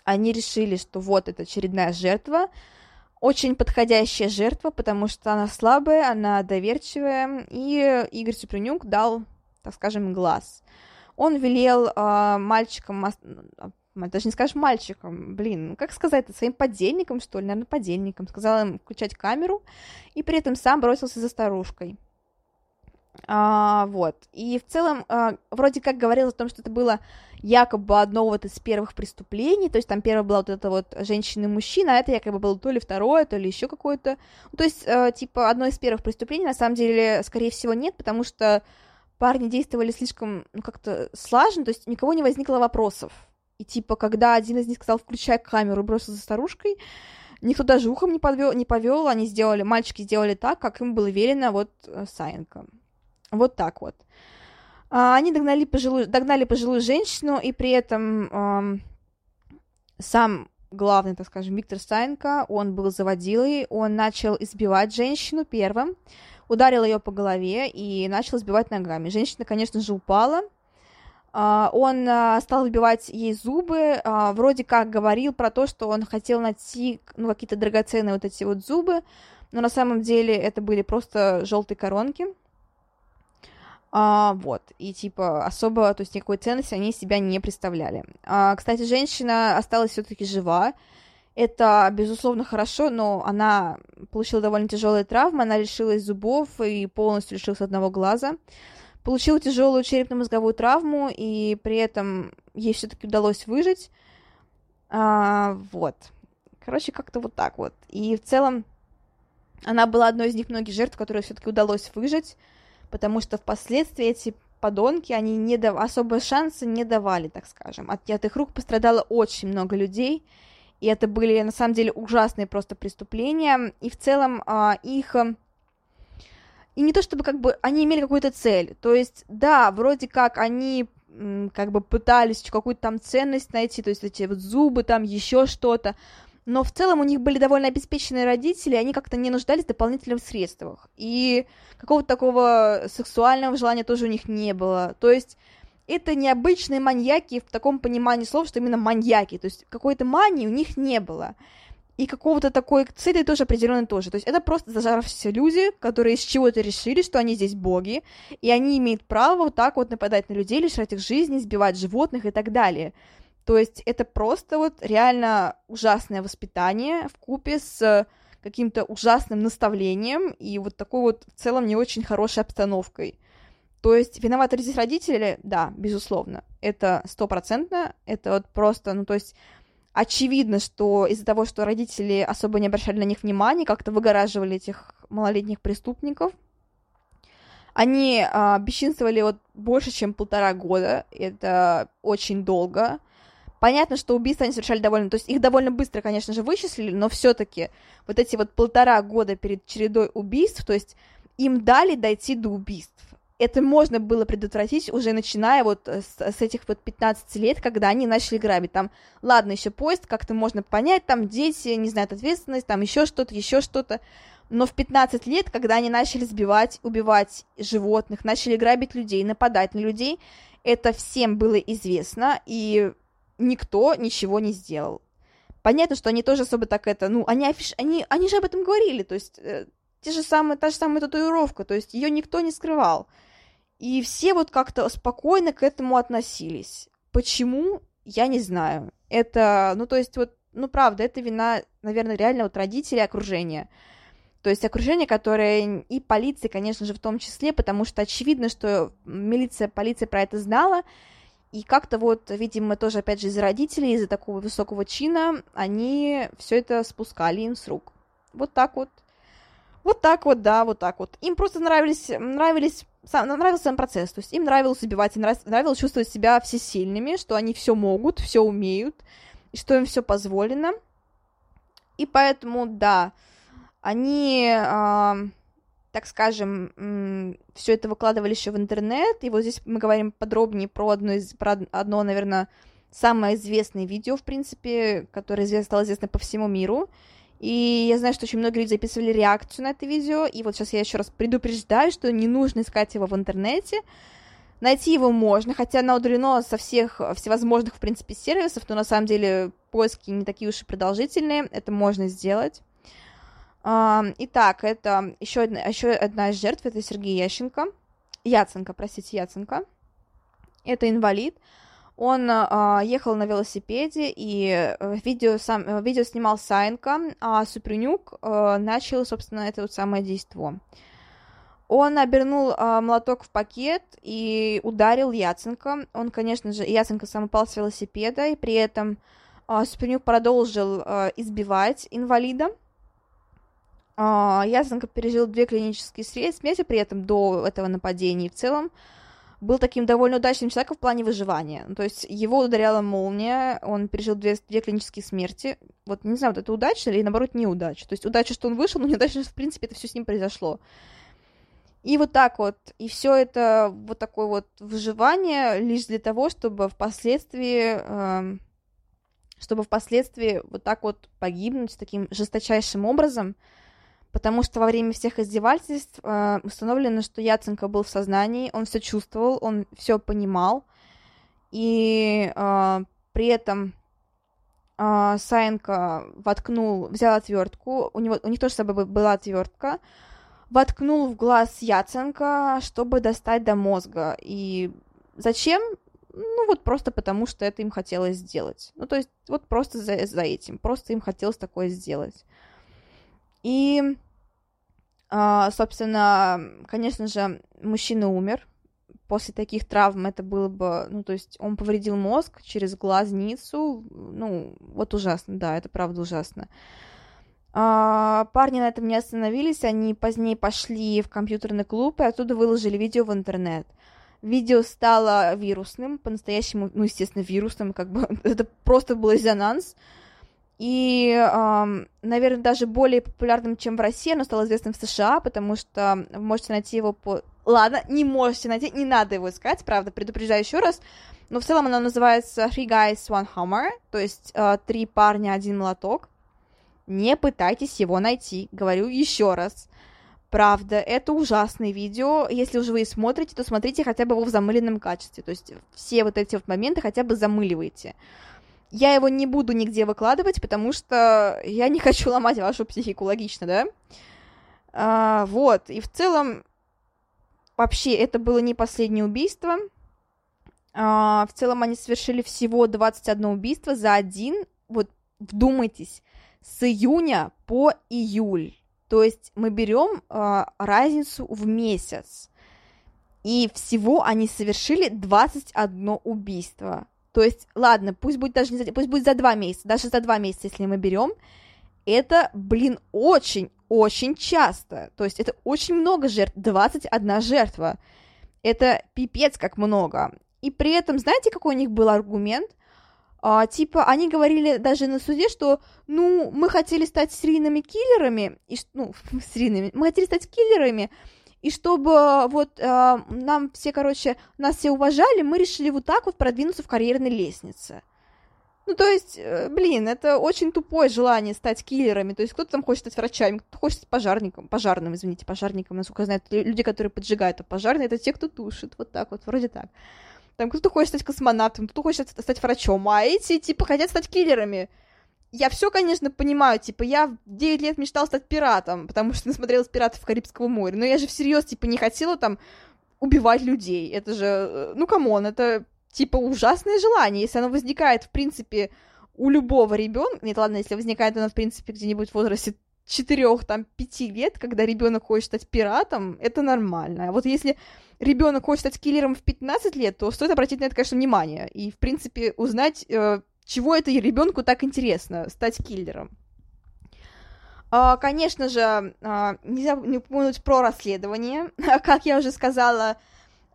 они решили, что вот это очередная жертва, очень подходящая жертва, потому что она слабая, она доверчивая, и Игорь Супрунюк дал, так скажем, глаз. Он велел э, мальчикам, даже не скажешь мальчикам, блин, ну как сказать, своим подельникам, что ли, наверное, подельникам, сказал им включать камеру, и при этом сам бросился за старушкой. А, вот. И в целом, а, вроде как говорилось о том, что это было якобы одно вот из первых преступлений, то есть там первое была вот эта вот женщина и мужчина, а это якобы было то ли второе, то ли еще какое-то. Ну, то есть, а, типа, одно из первых преступлений, на самом деле, скорее всего, нет, потому что парни действовали слишком, ну, как-то слаженно, то есть никого не возникло вопросов. И, типа, когда один из них сказал, включай камеру и бросил за старушкой, никто даже ухом не, подвел, не повел, они сделали, мальчики сделали так, как им было велено вот э, Саенко. Вот так вот. А, они догнали пожилую, догнали пожилую женщину, и при этом э, сам главный, так скажем, Виктор Саенко, он был заводилой, он начал избивать женщину первым, ударил ее по голове и начал избивать ногами. Женщина, конечно же, упала, он uh, стал выбивать ей зубы, uh, вроде как говорил про то, что он хотел найти ну, какие-то драгоценные вот эти вот зубы, но на самом деле это были просто желтые коронки. А, вот, и типа особо, то есть никакой ценности они себя не представляли. А, кстати, женщина осталась все-таки жива. Это, безусловно, хорошо, но она получила довольно тяжелые травмы, она лишилась зубов и полностью лишилась одного глаза. Получила тяжелую черепно-мозговую травму, и при этом ей все-таки удалось выжить. А, вот. Короче, как-то вот так вот. И в целом она была одной из них многих жертв, которой все-таки удалось выжить потому что впоследствии эти подонки, они не дав... особо шансы не давали, так скажем. От, от их рук пострадало очень много людей, и это были, на самом деле, ужасные просто преступления, и в целом а, их... И не то чтобы как бы они имели какую-то цель, то есть, да, вроде как они как бы пытались какую-то там ценность найти, то есть эти вот зубы, там еще что-то, но в целом у них были довольно обеспеченные родители, они как-то не нуждались в дополнительных средствах. И какого-то такого сексуального желания тоже у них не было. То есть это необычные маньяки в таком понимании слова, что именно маньяки. То есть какой-то мании у них не было. И какого-то такой цели тоже определенно тоже. То есть это просто зажарившиеся люди, которые из чего-то решили, что они здесь боги, и они имеют право вот так вот нападать на людей, лишать их жизни, сбивать животных и так далее. То есть это просто вот реально ужасное воспитание в купе с каким-то ужасным наставлением и вот такой вот в целом не очень хорошей обстановкой. То есть виноваты здесь родители, да, безусловно, это стопроцентно, это вот просто, ну то есть очевидно, что из-за того, что родители особо не обращали на них внимания, как-то выгораживали этих малолетних преступников, они а, бесчинствовали вот больше, чем полтора года, это очень долго, Понятно, что убийства они совершали довольно... То есть их довольно быстро, конечно же, вычислили, но все-таки вот эти вот полтора года перед чередой убийств, то есть им дали дойти до убийств. Это можно было предотвратить уже начиная вот с, с этих вот 15 лет, когда они начали грабить. Там, ладно, еще поезд, как-то можно понять, там дети не знают ответственность, там еще что-то, еще что-то. Но в 15 лет, когда они начали сбивать, убивать животных, начали грабить людей, нападать на людей, это всем было известно, и никто ничего не сделал. Понятно, что они тоже особо так это, ну, они, афиш... они, они же об этом говорили, то есть э, те же самые, та же самая татуировка, то есть ее никто не скрывал. И все вот как-то спокойно к этому относились. Почему? Я не знаю. Это, ну, то есть вот, ну, правда, это вина, наверное, реально вот родителей окружения. То есть окружение, которое и полиция, конечно же, в том числе, потому что очевидно, что милиция, полиция про это знала, и как-то вот, видимо, тоже, опять же, из-за родителей, из-за такого высокого чина, они все это спускали им с рук. Вот так вот. Вот так вот, да, вот так вот. Им просто нравились, нравились, сам, нравился сам процесс. То есть им нравилось убивать, им нравилось чувствовать себя всесильными, что они все могут, все умеют, и что им все позволено. И поэтому, да, они... Э, так скажем, все это выкладывали еще в интернет, и вот здесь мы говорим подробнее про одно, из, про одно, наверное, самое известное видео, в принципе, которое стало известно по всему миру. И я знаю, что очень многие люди записывали реакцию на это видео, и вот сейчас я еще раз предупреждаю, что не нужно искать его в интернете, Найти его можно, хотя оно удалено со всех всевозможных, в принципе, сервисов, но на самом деле поиски не такие уж и продолжительные, это можно сделать. Итак, это еще одна, еще одна из жертв, это Сергей Ященко. Яценко, простите, Яценко. Это инвалид. Он э, ехал на велосипеде, и э, видео, сам, э, видео снимал Саенко, а Супрунюк э, начал, собственно, это вот самое действо. Он обернул э, молоток в пакет и ударил Яценко. Он, конечно же, Яценко сам упал с велосипеда, и при этом э, Супрунюк продолжил э, избивать инвалида. А, Ясенко пережил две клинические смерти при этом до этого нападения. И в целом был таким довольно удачным человеком в плане выживания. То есть его ударяла молния, он пережил две, две клинические смерти. Вот не знаю, вот это удача или наоборот неудача. То есть удача, что он вышел, но неудача, что в принципе это все с ним произошло. И вот так вот, и все это вот такое вот выживание лишь для того, чтобы впоследствии, э, чтобы впоследствии вот так вот погибнуть таким жесточайшим образом, потому что во время всех издевательств э, установлено, что Яценко был в сознании, он все чувствовал, он все понимал, и э, при этом э, Саенко воткнул, взял отвертку, у него у них тоже с собой была отвертка, воткнул в глаз Яценко, чтобы достать до мозга. И зачем? Ну, вот просто потому, что это им хотелось сделать. Ну, то есть, вот просто за, за этим. Просто им хотелось такое сделать. И, собственно, конечно же, мужчина умер. После таких травм это было бы, ну, то есть он повредил мозг через глазницу, ну, вот ужасно, да, это правда ужасно. А, парни на этом не остановились, они позднее пошли в компьютерный клуб и оттуда выложили видео в интернет. Видео стало вирусным, по-настоящему, ну, естественно, вирусным, как бы это просто был резонанс. И, наверное, даже более популярным, чем в России, оно стало известным в США, потому что вы можете найти его по... Ладно, не можете найти, не надо его искать, правда, предупреждаю еще раз. Но в целом оно называется Three Guys, One Hammer, то есть э, три парня, один молоток. Не пытайтесь его найти, говорю еще раз. Правда, это ужасное видео. Если уже вы смотрите, то смотрите хотя бы его в замыленном качестве. То есть все вот эти вот моменты хотя бы замыливайте. Я его не буду нигде выкладывать, потому что я не хочу ломать вашу психику, логично, да? А, вот, и в целом, вообще, это было не последнее убийство. А, в целом они совершили всего 21 убийство за один, вот вдумайтесь, с июня по июль. То есть мы берем э, разницу в месяц. И всего они совершили 21 убийство. То есть, ладно, пусть будет даже не за, пусть будет за два месяца, даже за два месяца, если мы берем, это, блин, очень-очень часто. То есть это очень много жертв, 21 жертва. Это пипец как много. И при этом, знаете, какой у них был аргумент? А, типа, они говорили даже на суде, что, ну, мы хотели стать серийными киллерами, и, ну, серийными, мы хотели стать киллерами, и чтобы вот э, нам все, короче, нас все уважали, мы решили вот так вот продвинуться в карьерной лестнице. Ну, то есть, э, блин, это очень тупое желание стать киллерами. То есть, кто-то там хочет стать врачами, кто-то хочет стать пожарником, пожарным, извините, пожарником, насколько я знаю, люди, которые поджигают, а пожарные — это те, кто тушит, вот так вот, вроде так. Там кто-то хочет стать космонавтом, кто-то хочет стать врачом, а эти, типа, хотят стать киллерами. Я все, конечно, понимаю, типа, я в 9 лет мечтала стать пиратом, потому что насмотрелась пиратов Карибского моря, но я же всерьез, типа, не хотела там убивать людей. Это же, э, ну, come on, это, типа, ужасное желание. Если оно возникает, в принципе, у любого ребенка, нет, ладно, если возникает оно, в принципе, где-нибудь в возрасте четырех, там, пяти лет, когда ребенок хочет стать пиратом, это нормально. А вот если ребенок хочет стать киллером в 15 лет, то стоит обратить на это, конечно, внимание. И, в принципе, узнать, э, чего это ребенку так интересно, стать киллером. А, конечно же, а, нельзя не упомянуть про расследование. Как я уже сказала,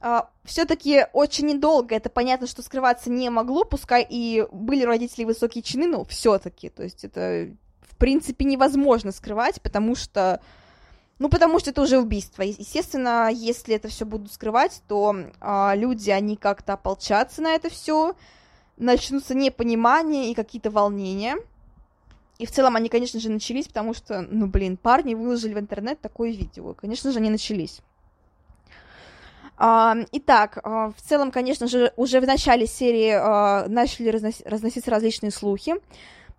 а, все-таки очень недолго, это понятно, что скрываться не могло, пускай и были родители высокие чины, но все-таки, то есть это в принципе невозможно скрывать, потому что ну, потому что это уже убийство. Естественно, если это все будут скрывать, то люди, они как-то ополчатся на это все, начнутся непонимание и какие-то волнения. И в целом они, конечно же, начались, потому что, ну, блин, парни выложили в интернет такое видео. Конечно же, они начались. Uh, итак, uh, в целом, конечно же, уже в начале серии uh, начали разноси- разноситься различные слухи.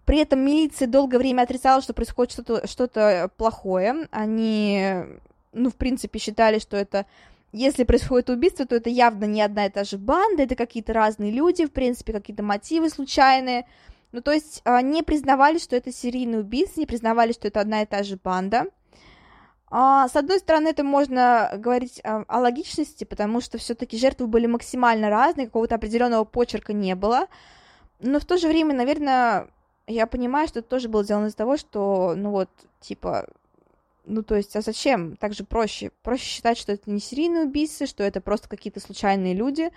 При этом милиция долгое время отрицала, что происходит что-то, что-то плохое. Они, ну, в принципе, считали, что это если происходит убийство, то это явно не одна и та же банда, это какие-то разные люди, в принципе, какие-то мотивы случайные. Ну, то есть а, не признавали, что это серийный убийца, не признавали, что это одна и та же банда. А, с одной стороны, это можно говорить о, о логичности, потому что все-таки жертвы были максимально разные, какого-то определенного почерка не было. Но в то же время, наверное, я понимаю, что это тоже было сделано из-за того, что, ну вот, типа, ну то есть, а зачем? Так же проще. Проще считать, что это не серийные убийцы, что это просто какие-то случайные люди,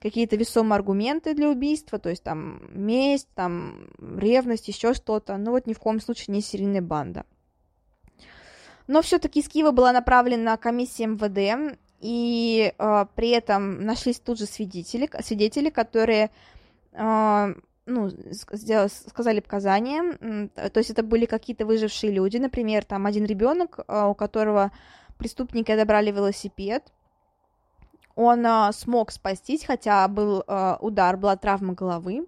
какие-то весомые аргументы для убийства, то есть там месть, там ревность, еще что-то. Ну вот ни в коем случае не серийная банда. Но все-таки из Киева была направлена комиссия МВД, и э, при этом нашлись тут же свидетели, свидетели которые э, ну, сделали, сказали показания, то есть это были какие-то выжившие люди, например, там один ребенок, а, у которого преступники отобрали велосипед, он а, смог спастись, хотя был а, удар, была травма головы,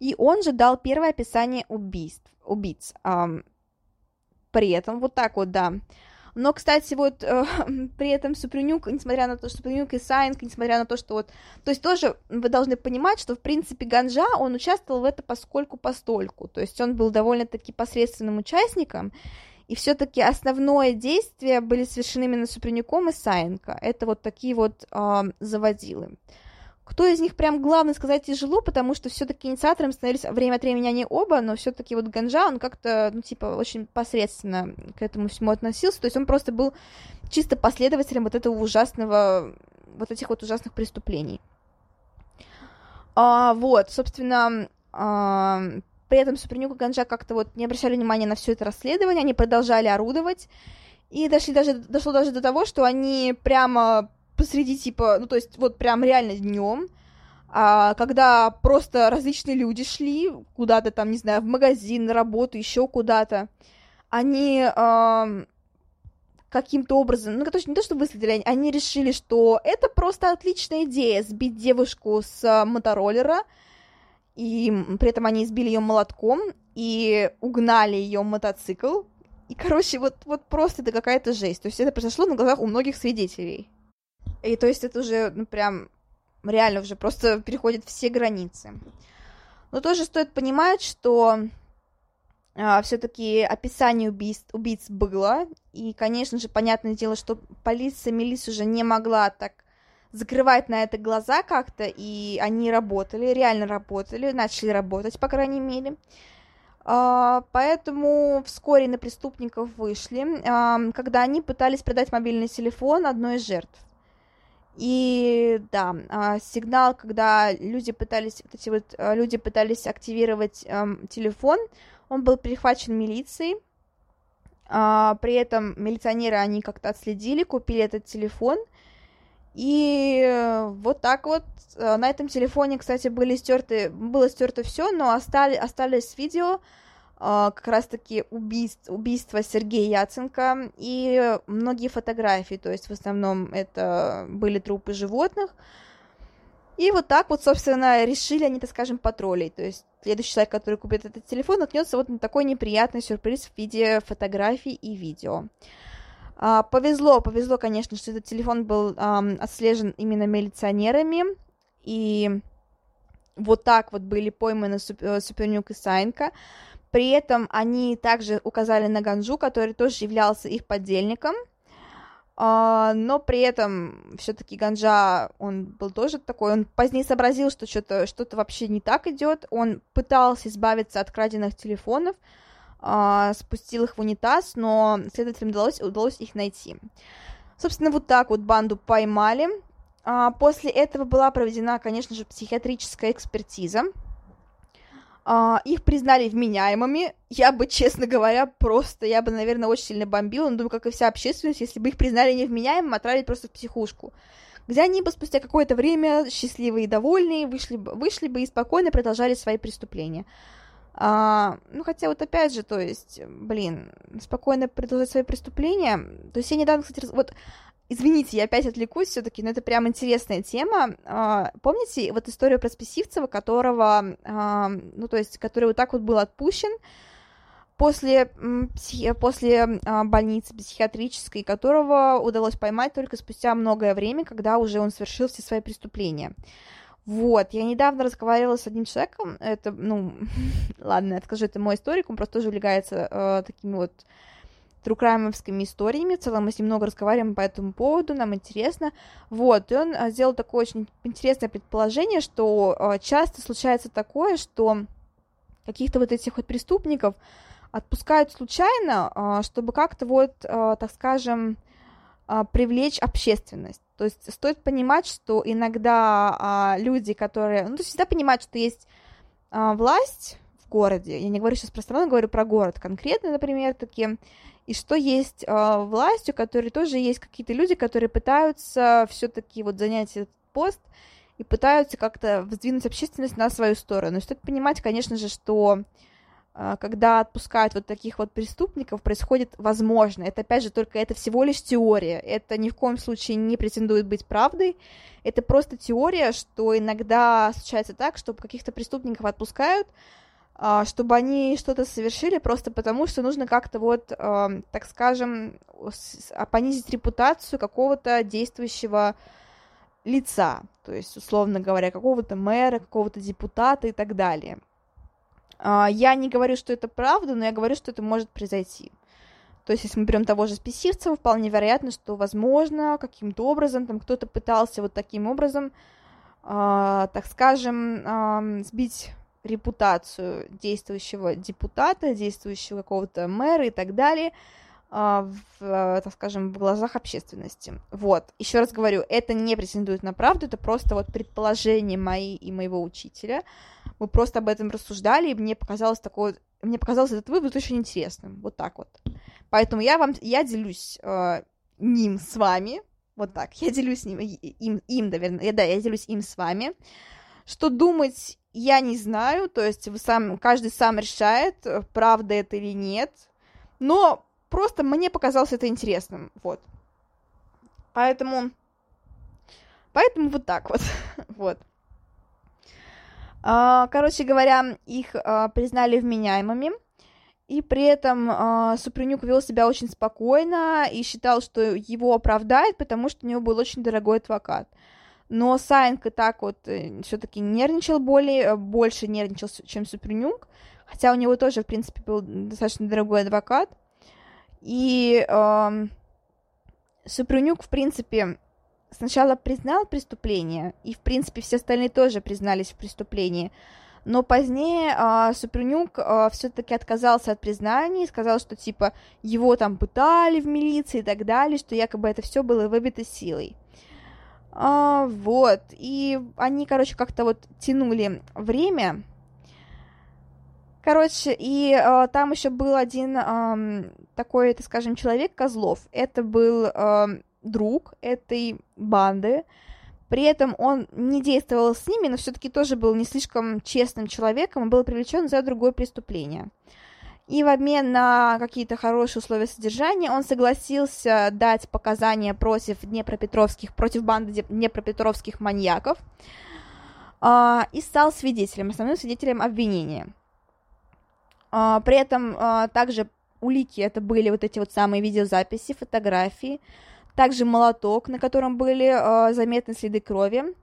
и он же дал первое описание убийств, убийц. При этом, вот так вот, да, но, кстати, вот э, при этом Супрунюк, несмотря на то, что Супрунюк и Сайнг, несмотря на то, что вот... То есть тоже вы должны понимать, что, в принципе, Ганжа, он участвовал в это поскольку постольку. То есть он был довольно-таки посредственным участником, и все-таки основное действие были совершены именно Супрунюком и Сайенко. Это вот такие вот э, заводилы. Кто из них прям главный сказать тяжело, потому что все-таки инициатором становились время от времени они оба, но все-таки вот Ганжа, он как-то, ну, типа, очень посредственно к этому всему относился, то есть он просто был чисто последователем вот этого ужасного, вот этих вот ужасных преступлений. А, вот, собственно, а, при этом Супренюк и Ганжа как-то вот не обращали внимания на все это расследование, они продолжали орудовать, и дошли даже, дошло даже до того, что они прямо посреди типа, ну то есть вот прям реально днем, а, когда просто различные люди шли куда-то там, не знаю, в магазин, на работу, еще куда-то, они а, каким-то образом, ну, то, не то, что выследили, они решили, что это просто отличная идея сбить девушку с а, мотороллера, и при этом они сбили ее молотком и угнали ее мотоцикл. И, короче, вот, вот просто это какая-то жесть. То есть это произошло на глазах у многих свидетелей. И то есть это уже, ну, прям реально уже просто переходит все границы. Но тоже стоит понимать, что а, все-таки описание убийств, убийц было, и, конечно же, понятное дело, что полиция, милиция уже не могла так закрывать на это глаза как-то, и они работали, реально работали, начали работать, по крайней мере. А, поэтому вскоре на преступников вышли, когда они пытались продать мобильный телефон одной из жертв. И да, а, сигнал, когда люди пытались, вот эти вот а, люди пытались активировать эм, телефон, он был перехвачен милицией. А, при этом милиционеры они как-то отследили, купили этот телефон. И вот так вот на этом телефоне, кстати, были стерты, было стерто все, но остали, остались видео, как раз-таки убийств, убийство Сергея Яценко и многие фотографии, то есть в основном это были трупы животных. И вот так вот, собственно, решили они, так скажем, потроллить. То есть следующий человек, который купит этот телефон, наткнется вот на такой неприятный сюрприз в виде фотографий и видео. А, повезло, повезло, конечно, что этот телефон был а, отслежен именно милиционерами, и вот так вот были пойманы э, Супернюк и Сайнка. При этом они также указали на Ганжу, который тоже являлся их подельником, Uh, но при этом все-таки Ганжа, он был тоже такой, он позднее сообразил, что что-то что вообще не так идет, он пытался избавиться от краденных телефонов, uh, спустил их в унитаз, но следователям удалось, удалось их найти. Собственно, вот так вот банду поймали. Uh, после этого была проведена, конечно же, психиатрическая экспертиза, Uh, их признали вменяемыми. Я бы, честно говоря, просто, я бы, наверное, очень сильно бомбила, но думаю, как и вся общественность, если бы их признали невменяемым, отправить просто в психушку. Где они бы спустя какое-то время, счастливые и довольные, вышли бы, вышли бы и спокойно продолжали свои преступления. А, ну, хотя вот опять же, то есть, блин, спокойно продолжать свои преступления. То есть я недавно, кстати, вот Извините, я опять отвлекусь все-таки, но это прям интересная тема. А, помните вот историю про Списивцева, которого, а, ну, то есть, который вот так вот был отпущен после, после а, больницы психиатрической, которого удалось поймать только спустя многое время, когда уже он совершил все свои преступления. Вот, я недавно разговаривала с одним человеком, это, ну, ладно, я скажу, это мой историк, он просто тоже увлекается э, такими вот true crime овскими историями. В целом мы с ним много разговариваем по этому поводу, нам интересно. Вот, и он а, сделал такое очень интересное предположение, что а, часто случается такое, что каких-то вот этих вот преступников отпускают случайно, а, чтобы как-то вот, так скажем, привлечь общественность. То есть стоит понимать, что иногда люди, которые... Ну, то есть всегда понимать, что есть власть в городе. Я не говорю сейчас про страну, говорю про город конкретно, например, такие и что есть э, власть, у которой тоже есть какие-то люди, которые пытаются все-таки вот занять этот пост и пытаются как-то вздвинуть общественность на свою сторону. И стоит понимать, конечно же, что а, когда отпускают вот таких вот преступников, происходит возможно. Это, опять же, только это всего лишь теория. Это ни в коем случае не претендует быть правдой. Это просто теория, что иногда случается так, что каких-то преступников отпускают, а, чтобы они что-то совершили просто потому, что нужно как-то вот, так скажем, понизить репутацию какого-то действующего лица, то есть, условно говоря, какого-то мэра, какого-то депутата и так далее. А, я не говорю, что это правда, но я говорю, что это может произойти. То есть, если мы берем того же Списивцева, вполне вероятно, что, возможно, каким-то образом там кто-то пытался вот таким образом, э, так скажем, э, сбить репутацию действующего депутата, действующего какого-то мэра и так далее, а, в, так скажем, в глазах общественности. Вот, еще раз говорю, это не претендует на правду, это просто вот предположение мои и моего учителя. Мы просто об этом рассуждали, и мне показалось такое, мне показалось этот вывод очень интересным, вот так вот. Поэтому я вам, я делюсь э, ним с вами, вот так, я делюсь ним, им, им, наверное, да, я делюсь им с вами. Что думать, я не знаю, то есть вы сам, каждый сам решает, правда это или нет, но Просто мне показалось это интересным, вот. Поэтому, поэтому вот так вот, вот. А, короче говоря, их а, признали вменяемыми, и при этом э, Супрунюк вел себя очень спокойно и считал, что его оправдает, потому что у него был очень дорогой адвокат. Но Сайнка так вот э, все-таки нервничал более, больше нервничал, чем Супрунюк, хотя у него тоже, в принципе, был достаточно дорогой адвокат. И э, Супрунюк, в принципе, сначала признал преступление, и, в принципе, все остальные тоже признались в преступлении. Но позднее э, Супрунюк э, все-таки отказался от признания и сказал, что типа его там пытали в милиции и так далее, что якобы это все было выбито силой. А, вот, и они, короче, как-то вот тянули время, Короче, и э, там еще был один э, такой, так скажем, человек Козлов. Это был э, друг этой банды. При этом он не действовал с ними, но все-таки тоже был не слишком честным человеком и был привлечен за другое преступление. И в обмен на какие-то хорошие условия содержания он согласился дать показания против Днепропетровских, против банды Днепропетровских маньяков э, и стал свидетелем, основным свидетелем обвинения. А, при этом а, также улики это были вот эти вот самые видеозаписи, фотографии, также молоток, на котором были а, заметны следы крови.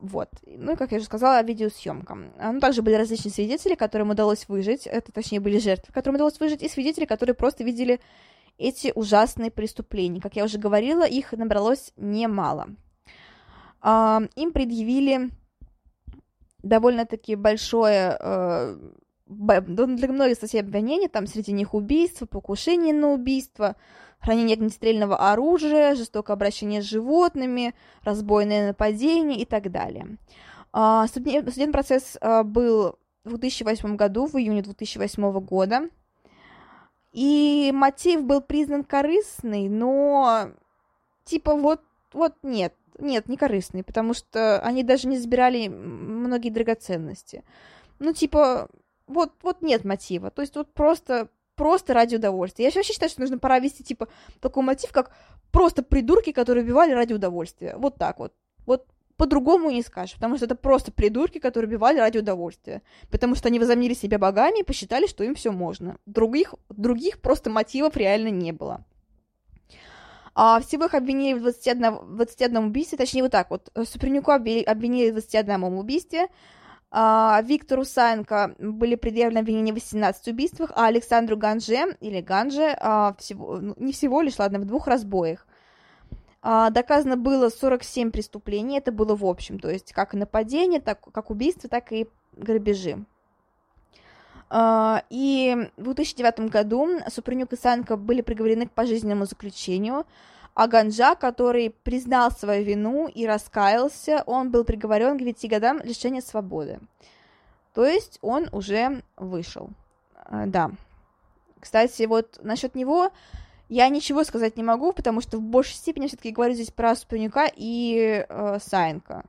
Вот. Ну и, как я уже сказала, видеосъемка. Ну, также были различные свидетели, которым удалось выжить, это, точнее, были жертвы, которым удалось выжить, и свидетели, которые просто видели эти ужасные преступления. Как я уже говорила, их набралось немало. Им предъявили довольно-таки большое для многих статей обвинений, там среди них убийство, покушение на убийство, хранение огнестрельного оружия, жестокое обращение с животными, разбойное нападение и так далее. А, судебный процесс а, был в 2008 году, в июне 2008 года, и мотив был признан корыстный, но типа вот, вот нет, нет, не корыстный, потому что они даже не забирали многие драгоценности. Ну, типа, вот, вот нет мотива. То есть вот просто, просто ради удовольствия. Я вообще считаю, что нужно пора вести, типа, такой мотив, как просто придурки, которые убивали ради удовольствия. Вот так вот. Вот по-другому не скажешь, потому что это просто придурки, которые убивали ради удовольствия. Потому что они возомнили себя богами и посчитали, что им все можно. Других, других просто мотивов реально не было. А всего их обвинили в 21, 21 убийстве, точнее вот так вот. Супрунюку обвинили в 21 убийстве, Виктору Саенко были предъявлены обвинения в 18 убийствах, а Александру Ганже, или Ганже, а, всего, ну, не всего лишь, ладно, в двух разбоях. А, доказано было 47 преступлений, это было в общем, то есть как нападение, так, как убийство, так и грабежи. И в 2009 году Супрунюк и Санко были приговорены к пожизненному заключению, а Ганжа, который признал свою вину и раскаялся, он был приговорен к 9 годам лишения свободы. То есть он уже вышел. А, да. Кстати, вот насчет него я ничего сказать не могу, потому что в большей степени все-таки говорю здесь про Спюнюка и э, Саенко.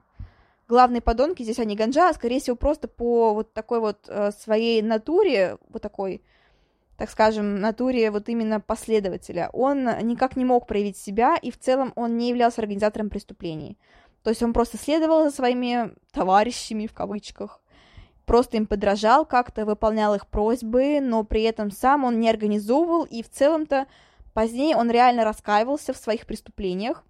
главные подонки здесь они Ганджа, а скорее всего просто по вот такой вот э, своей натуре, вот такой, так скажем, натуре вот именно последователя, он никак не мог проявить себя, и в целом он не являлся организатором преступлений. То есть он просто следовал за своими товарищами, в кавычках, просто им подражал как-то, выполнял их просьбы, но при этом сам он не организовывал, и в целом-то позднее он реально раскаивался в своих преступлениях.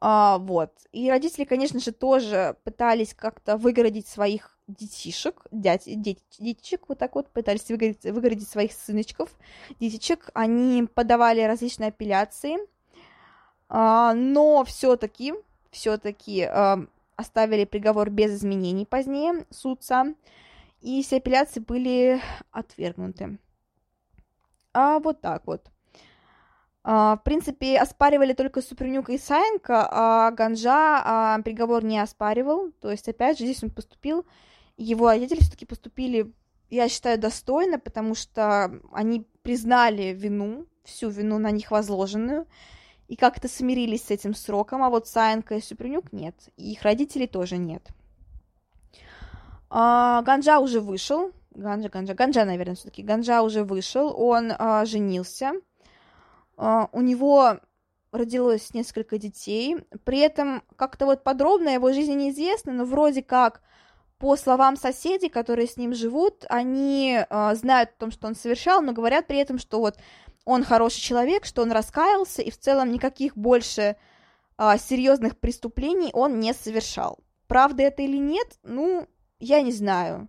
А, вот. И родители, конечно же, тоже пытались как-то выгородить своих детишек, дядь, дет, детичек, вот так вот, пытались выгородить, выгородить своих сыночков, детичек. Они подавали различные апелляции, а, но все-таки, все-таки а, оставили приговор без изменений позднее судца, и все апелляции были отвергнуты. А вот так вот. А, в принципе, оспаривали только Супрунюк и Саенко, а Ганжа а, приговор не оспаривал. То есть, опять же, здесь он поступил. Его родители все-таки поступили, я считаю, достойно, потому что они признали вину, всю вину на них возложенную, и как-то смирились с этим сроком, а вот Саенко и Супрунюк нет, и их родителей тоже нет. А, Ганжа уже вышел, Ганжа, Ганжа, Ганжа, наверное, все-таки. Ганжа уже вышел, он а, женился, а, у него родилось несколько детей, при этом как-то вот подробно его жизни неизвестно, но вроде как по словам соседей, которые с ним живут, они а, знают о том, что он совершал, но говорят при этом, что вот он хороший человек, что он раскаялся, и в целом никаких больше а, серьезных преступлений он не совершал. Правда это или нет? Ну, я не знаю.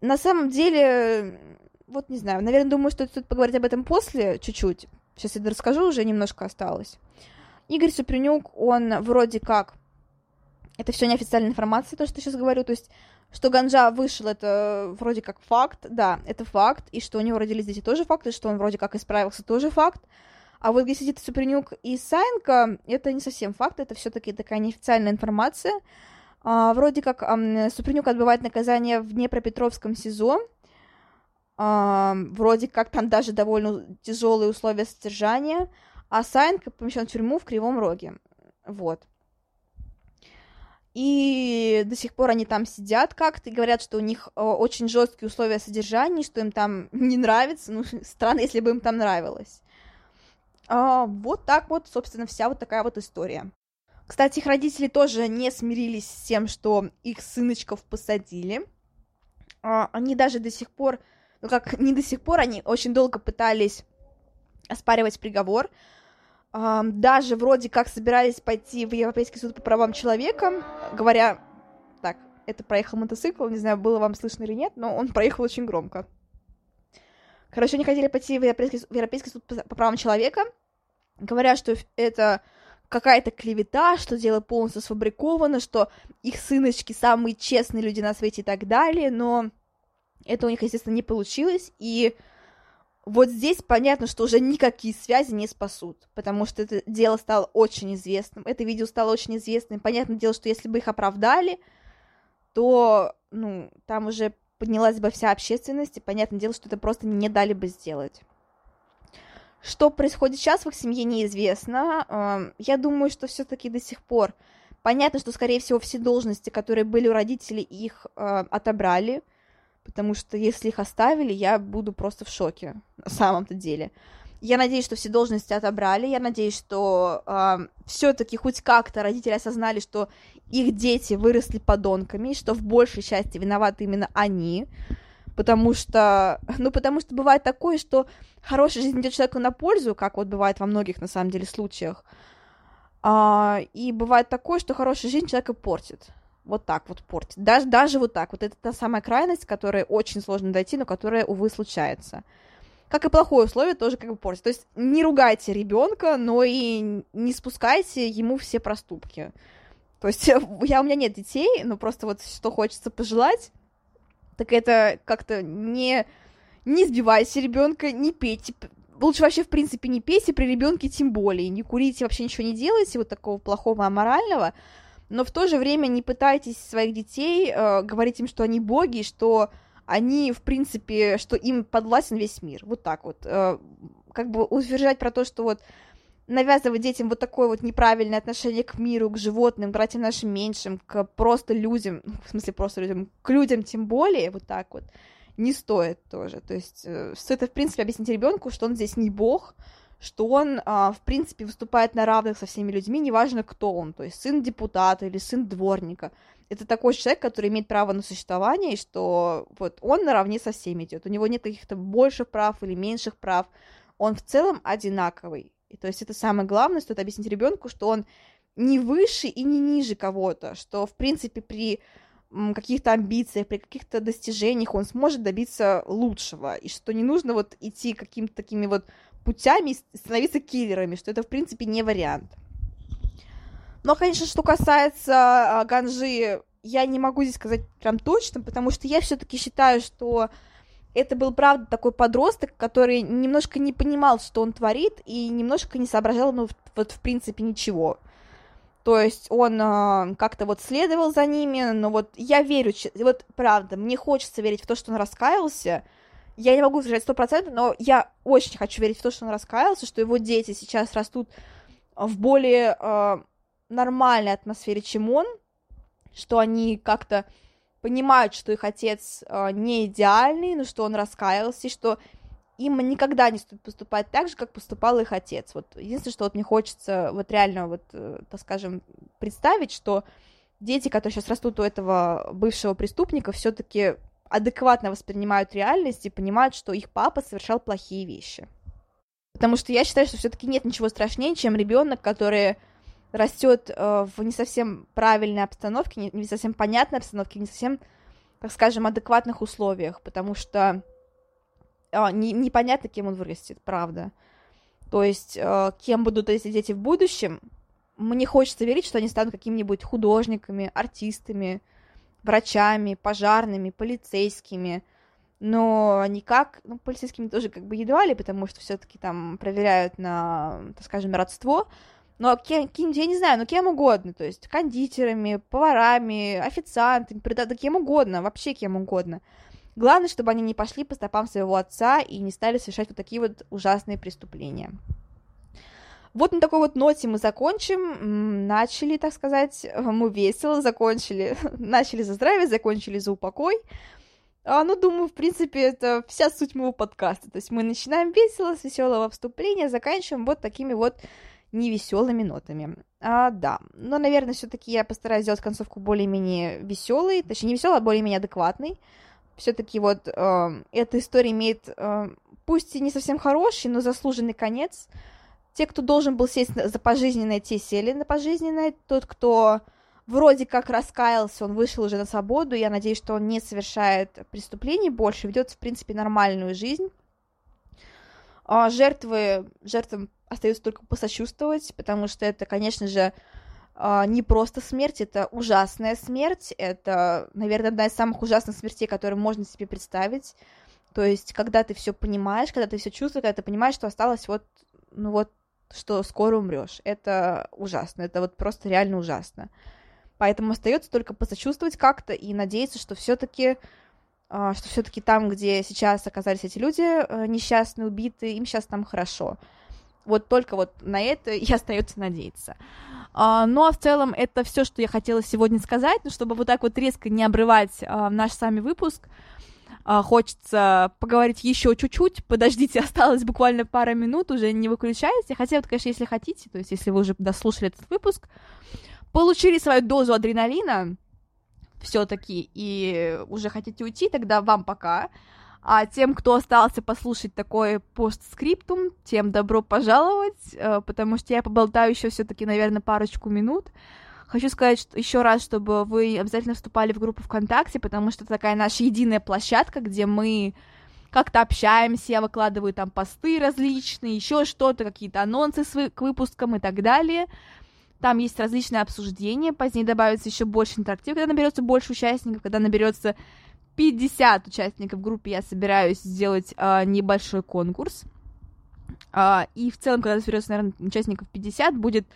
На самом деле, вот не знаю, наверное, думаю, что стоит поговорить об этом после чуть-чуть. Сейчас я расскажу, уже немножко осталось. Игорь Супренюк, он вроде как... Это все неофициальная информация, то, что я сейчас говорю, то есть что Ганжа вышел, это вроде как факт, да, это факт, и что у него родились дети тоже факт, и что он вроде как исправился тоже факт. А вот где сидит Супренюк и Сайенко, это не совсем факт, это все-таки такая неофициальная информация. А, вроде как а, Супренюк отбывает наказание в Днепропетровском СИЗО. А, вроде как там даже довольно тяжелые условия содержания. А Сайенко помещен в тюрьму в Кривом Роге. Вот. И до сих пор они там сидят как-то и говорят, что у них э, очень жесткие условия содержания, что им там не нравится. Ну, странно, если бы им там нравилось. А, вот так вот, собственно, вся вот такая вот история. Кстати, их родители тоже не смирились с тем, что их сыночков посадили. А, они даже до сих пор, ну как не до сих пор, они очень долго пытались оспаривать приговор, даже вроде как собирались пойти в Европейский суд по правам человека, говоря, так, это проехал мотоцикл, не знаю, было вам слышно или нет, но он проехал очень громко. Короче, они хотели пойти в Европейский, в Европейский суд по, по правам человека, говоря, что это какая-то клевета, что дело полностью сфабриковано, что их сыночки самые честные люди на свете и так далее, но это у них, естественно, не получилось, и вот здесь понятно, что уже никакие связи не спасут, потому что это дело стало очень известным, это видео стало очень известным. Понятное дело, что если бы их оправдали, то, ну, там уже поднялась бы вся общественность, и понятное дело, что это просто не дали бы сделать. Что происходит сейчас в их семье, неизвестно. Эм, я думаю, что все-таки до сих пор понятно, что, скорее всего, все должности, которые были у родителей, их э, отобрали потому что если их оставили, я буду просто в шоке, на самом-то деле. Я надеюсь, что все должности отобрали, я надеюсь, что э, все-таки хоть как-то родители осознали, что их дети выросли подонками, что в большей части виноваты именно они, потому что, ну, потому что бывает такое, что хорошая жизнь идет человеку на пользу, как вот бывает во многих, на самом деле, случаях, а, и бывает такое, что хорошая жизнь человека портит вот так вот портит. Даже, даже вот так. Вот это та самая крайность, которая очень сложно дойти, но которая, увы, случается. Как и плохое условие тоже как бы портит. То есть не ругайте ребенка, но и не спускайте ему все проступки. То есть я, у меня нет детей, но просто вот что хочется пожелать, так это как-то не, не сбивайте ребенка, не пейте. Лучше вообще, в принципе, не пейте при ребенке тем более. Не курите, вообще ничего не делайте, вот такого плохого, аморального но в то же время не пытайтесь своих детей э, говорить им, что они боги, что они, в принципе, что им подвластен весь мир. Вот так вот. Э, как бы утверждать про то, что вот навязывать детям вот такое вот неправильное отношение к миру, к животным, к братьям нашим меньшим, к просто людям, ну, в смысле просто людям, к людям тем более, вот так вот, не стоит тоже. То есть э, стоит, в принципе, объяснить ребенку, что он здесь не бог, что он, а, в принципе, выступает на равных со всеми людьми, неважно, кто он, то есть сын депутата или сын дворника. Это такой человек, который имеет право на существование, и что вот он наравне со всеми идет. У него нет каких-то больших прав или меньших прав. Он в целом одинаковый. И то есть это самое главное, стоит объяснить ребенку, что он не выше и не ниже кого-то, что, в принципе, при каких-то амбициях, при каких-то достижениях он сможет добиться лучшего, и что не нужно вот идти какими-то такими вот путями становиться киллерами, что это, в принципе, не вариант. Но, конечно, что касается а, Ганжи, я не могу здесь сказать прям точно, потому что я все-таки считаю, что это был, правда, такой подросток, который немножко не понимал, что он творит, и немножко не соображал, ну, вот, в принципе, ничего. То есть он э, как-то вот следовал за ними, но вот я верю, вот правда, мне хочется верить в то, что он раскаялся. Я не могу сказать сто процентов, но я очень хочу верить в то, что он раскаялся, что его дети сейчас растут в более э, нормальной атмосфере, чем он, что они как-то понимают, что их отец э, не идеальный, но что он раскаялся, и что им никогда не стоит поступать так же, как поступал их отец. Вот единственное, что вот мне хочется вот реально вот, э, так скажем, представить, что дети, которые сейчас растут у этого бывшего преступника, все-таки адекватно воспринимают реальность и понимают, что их папа совершал плохие вещи. Потому что я считаю, что все-таки нет ничего страшнее, чем ребенок, который растет э, в не совсем правильной обстановке, не, не совсем понятной обстановке, не совсем, так скажем, адекватных условиях, потому что э, не, непонятно, кем он вырастет, правда. То есть, э, кем будут эти дети в будущем, мне хочется верить, что они станут какими-нибудь художниками, артистами, врачами, пожарными, полицейскими, но никак, ну, полицейскими тоже как бы едва ли, потому что все-таки там проверяют на, так скажем, родство, но кем, кем, я не знаю, ну кем угодно, то есть кондитерами, поварами, официантами, да кем угодно, вообще кем угодно. Главное, чтобы они не пошли по стопам своего отца и не стали совершать вот такие вот ужасные преступления. Вот на такой вот ноте мы закончим. Начали, так сказать, мы весело закончили. Начали за здравие, закончили за упокой. А, ну, думаю, в принципе, это вся суть моего подкаста. То есть мы начинаем весело, с веселого вступления, заканчиваем вот такими вот невеселыми нотами. А, да, но, наверное, все-таки я постараюсь сделать концовку более-менее веселой, точнее, не веселой, а более-менее адекватной. Все-таки вот э, эта история имеет, э, пусть и не совсем хороший, но заслуженный конец. Те, кто должен был сесть за пожизненное, те сели на пожизненное. Тот, кто вроде как раскаялся, он вышел уже на свободу. Я надеюсь, что он не совершает преступлений больше, ведет, в принципе, нормальную жизнь. А жертвы, жертвам остается только посочувствовать, потому что это, конечно же, а, не просто смерть, это ужасная смерть, это, наверное, одна из самых ужасных смертей, которые можно себе представить. То есть, когда ты все понимаешь, когда ты все чувствуешь, когда ты понимаешь, что осталось вот, ну вот, что скоро умрешь. Это ужасно, это вот просто реально ужасно. Поэтому остается только посочувствовать как-то и надеяться, что все-таки а, что все-таки там, где сейчас оказались эти люди э, несчастные, убитые, им сейчас там хорошо. Вот только вот на это и остается надеяться. Uh, ну а в целом это все, что я хотела сегодня сказать, но чтобы вот так вот резко не обрывать uh, наш сами выпуск, хочется поговорить еще чуть-чуть. Подождите, осталось буквально пара минут, уже не выключайте. Хотя вот, конечно, если хотите, то есть если вы уже дослушали этот выпуск, получили свою дозу адреналина все-таки и уже хотите уйти, тогда вам пока. А тем, кто остался послушать такой постскриптум, тем добро пожаловать, э, потому что я поболтаю еще все-таки, наверное, парочку минут. Хочу сказать еще раз, чтобы вы обязательно вступали в группу ВКонтакте, потому что это такая наша единая площадка, где мы как-то общаемся, я выкладываю там посты различные, еще что-то, какие-то анонсы к выпускам и так далее. Там есть различные обсуждения, позднее добавится еще больше интерактива, когда наберется больше участников, когда наберется 50 участников в группе, я собираюсь сделать э, небольшой конкурс. Э, и в целом, когда соберется, наверное, участников 50, будет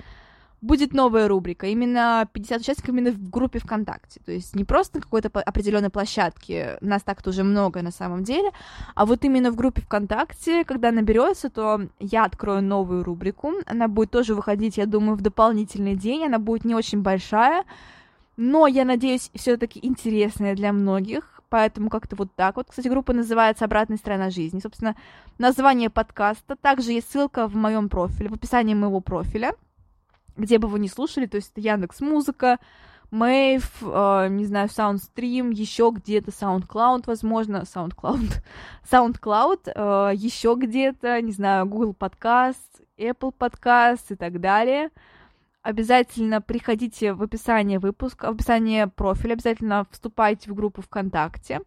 будет новая рубрика, именно 50 участников именно в группе ВКонтакте, то есть не просто на какой-то определенной площадке, нас так-то уже много на самом деле, а вот именно в группе ВКонтакте, когда наберется, то я открою новую рубрику, она будет тоже выходить, я думаю, в дополнительный день, она будет не очень большая, но я надеюсь, все-таки интересная для многих, поэтому как-то вот так вот. Кстати, группа называется «Обратная сторона жизни». Собственно, название подкаста. Также есть ссылка в моем профиле, в описании моего профиля где бы вы ни слушали, то есть это Яндекс Музыка, Мэйв, э, не знаю, Soundstream, еще где-то SoundCloud, возможно, SoundCloud, SoundCloud, еще где-то, не знаю, Google Podcast, Apple Podcast и так далее. Обязательно приходите в описание выпуска, в описание профиля, обязательно вступайте в группу ВКонтакте.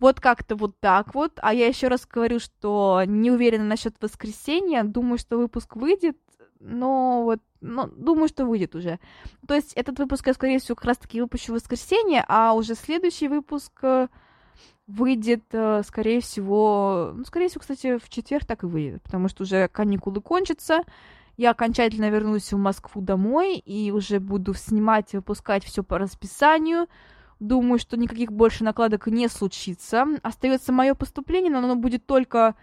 Вот как-то вот так вот. А я еще раз говорю, что не уверена насчет воскресенья. Думаю, что выпуск выйдет но вот, ну, думаю, что выйдет уже. То есть этот выпуск я, скорее всего, как раз-таки выпущу в воскресенье, а уже следующий выпуск э, выйдет, э, скорее всего, ну, скорее всего, кстати, в четверг так и выйдет, потому что уже каникулы кончатся, я окончательно вернусь в Москву домой и уже буду снимать и выпускать все по расписанию. Думаю, что никаких больше накладок не случится. Остается мое поступление, но оно будет только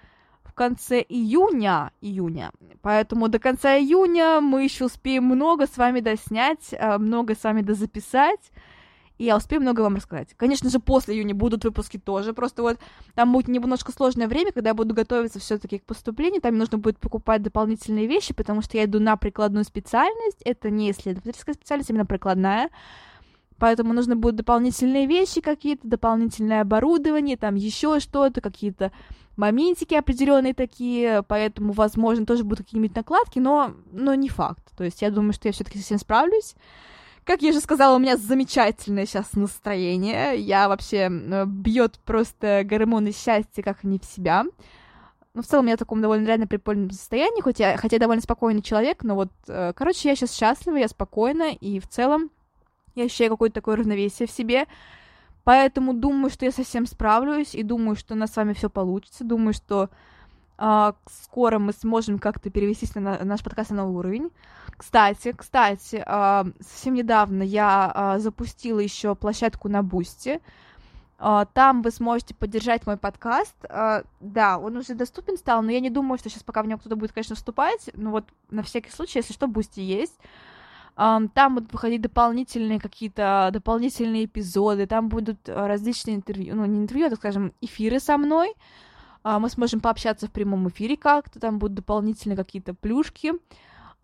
конце июня, июня. Поэтому до конца июня мы еще успеем много с вами доснять, э, много с вами дозаписать. И я успею много вам рассказать. Конечно же, после июня будут выпуски тоже. Просто вот там будет немножко сложное время, когда я буду готовиться все-таки к поступлению. Там нужно будет покупать дополнительные вещи, потому что я иду на прикладную специальность. Это не исследовательская специальность, именно прикладная. Поэтому нужно будут дополнительные вещи какие-то, дополнительное оборудование, там еще что-то, какие-то моментики определенные такие, поэтому, возможно, тоже будут какие-нибудь накладки, но, но не факт. То есть я думаю, что я все-таки совсем справлюсь. Как я же сказала, у меня замечательное сейчас настроение. Я вообще бьет просто гормоны счастья, как не в себя. Ну, в целом, я в таком довольно реально прикольном состоянии, хоть я, хотя я довольно спокойный человек, но вот, э, короче, я сейчас счастлива, я спокойна, и в целом я ощущаю какое-то такое равновесие в себе. Поэтому думаю, что я совсем справлюсь, и думаю, что у нас с вами все получится. Думаю, что э, скоро мы сможем как-то перевестись на, наш подкаст на новый уровень. Кстати, кстати, э, совсем недавно я э, запустила еще площадку на Boosty. Там вы сможете поддержать мой подкаст. Да, он уже доступен стал, но я не думаю, что сейчас пока в него кто-то будет, конечно, вступать. Но вот на всякий случай, если что, Boosty есть. Там будут выходить дополнительные какие-то дополнительные эпизоды, там будут э, различные интервью, ну не интервью, а, так скажем, эфиры со мной. А, мы сможем пообщаться в прямом эфире как-то, там будут дополнительные какие-то плюшки,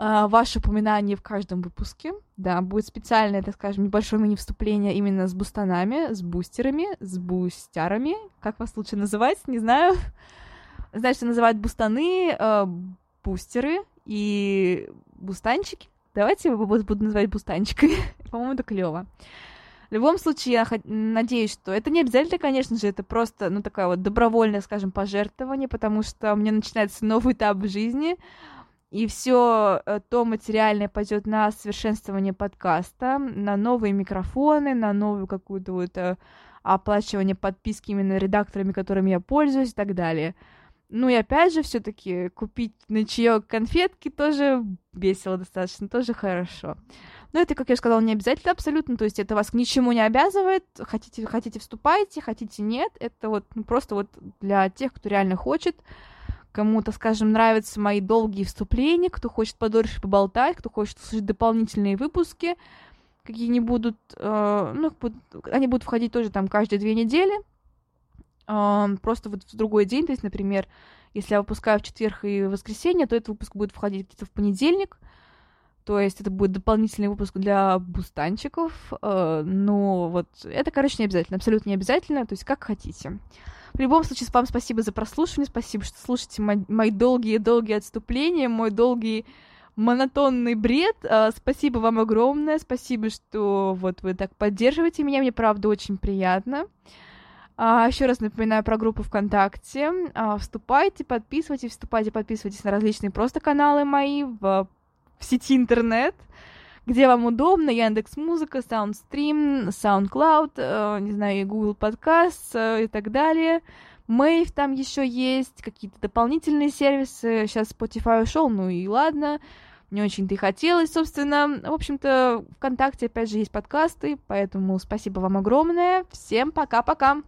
а, ваши упоминания в каждом выпуске. Да, будет специальное, так скажем, небольшое мини-вступление именно с бустанами, с бустерами, с бустярами, как вас лучше называть, не знаю. Что называют бустаны, э, бустеры и бустанчики. Давайте его буду называть бустанчикой. По-моему, это клево. В любом случае, я надеюсь, что это не обязательно, конечно же, это просто, ну, такое вот добровольное, скажем, пожертвование, потому что у меня начинается новый этап в жизни, и все э, то материальное пойдет на совершенствование подкаста, на новые микрофоны, на новую какую-то вот э, оплачивание подписки именно редакторами, которыми я пользуюсь и так далее. Ну и опять же, все-таки купить на чаек конфетки тоже весело достаточно, тоже хорошо. Но это, как я сказала, не обязательно абсолютно, то есть это вас к ничему не обязывает. Хотите, хотите вступайте, хотите нет. Это вот ну, просто вот для тех, кто реально хочет. Кому-то, скажем, нравятся мои долгие вступления, кто хочет подольше поболтать, кто хочет услышать дополнительные выпуски, какие не будут, э, ну, они будут входить тоже там каждые две недели просто вот в другой день, то есть, например, если я выпускаю в четверг и воскресенье, то этот выпуск будет входить где-то в понедельник, то есть это будет дополнительный выпуск для бустанчиков, э, но вот это, короче, не обязательно, абсолютно не обязательно, то есть как хотите. В любом случае, вам спасибо за прослушивание, спасибо, что слушаете мои долгие-долгие отступления, мой долгий монотонный бред. Uh, спасибо вам огромное, спасибо, что вот вы так поддерживаете меня, мне правда очень приятно. А, еще раз напоминаю про группу ВКонтакте. А, вступайте, подписывайтесь, вступайте, подписывайтесь на различные просто каналы мои в, в сети интернет, где вам удобно. Яндекс Музыка, Soundstream, SoundCloud, э, не знаю, Google Podcast э, и так далее. Мэйв там еще есть, какие-то дополнительные сервисы. Сейчас Spotify ушел, ну и ладно. не очень-то и хотелось, собственно. В общем-то, ВКонтакте, опять же, есть подкасты, поэтому спасибо вам огромное. Всем пока-пока!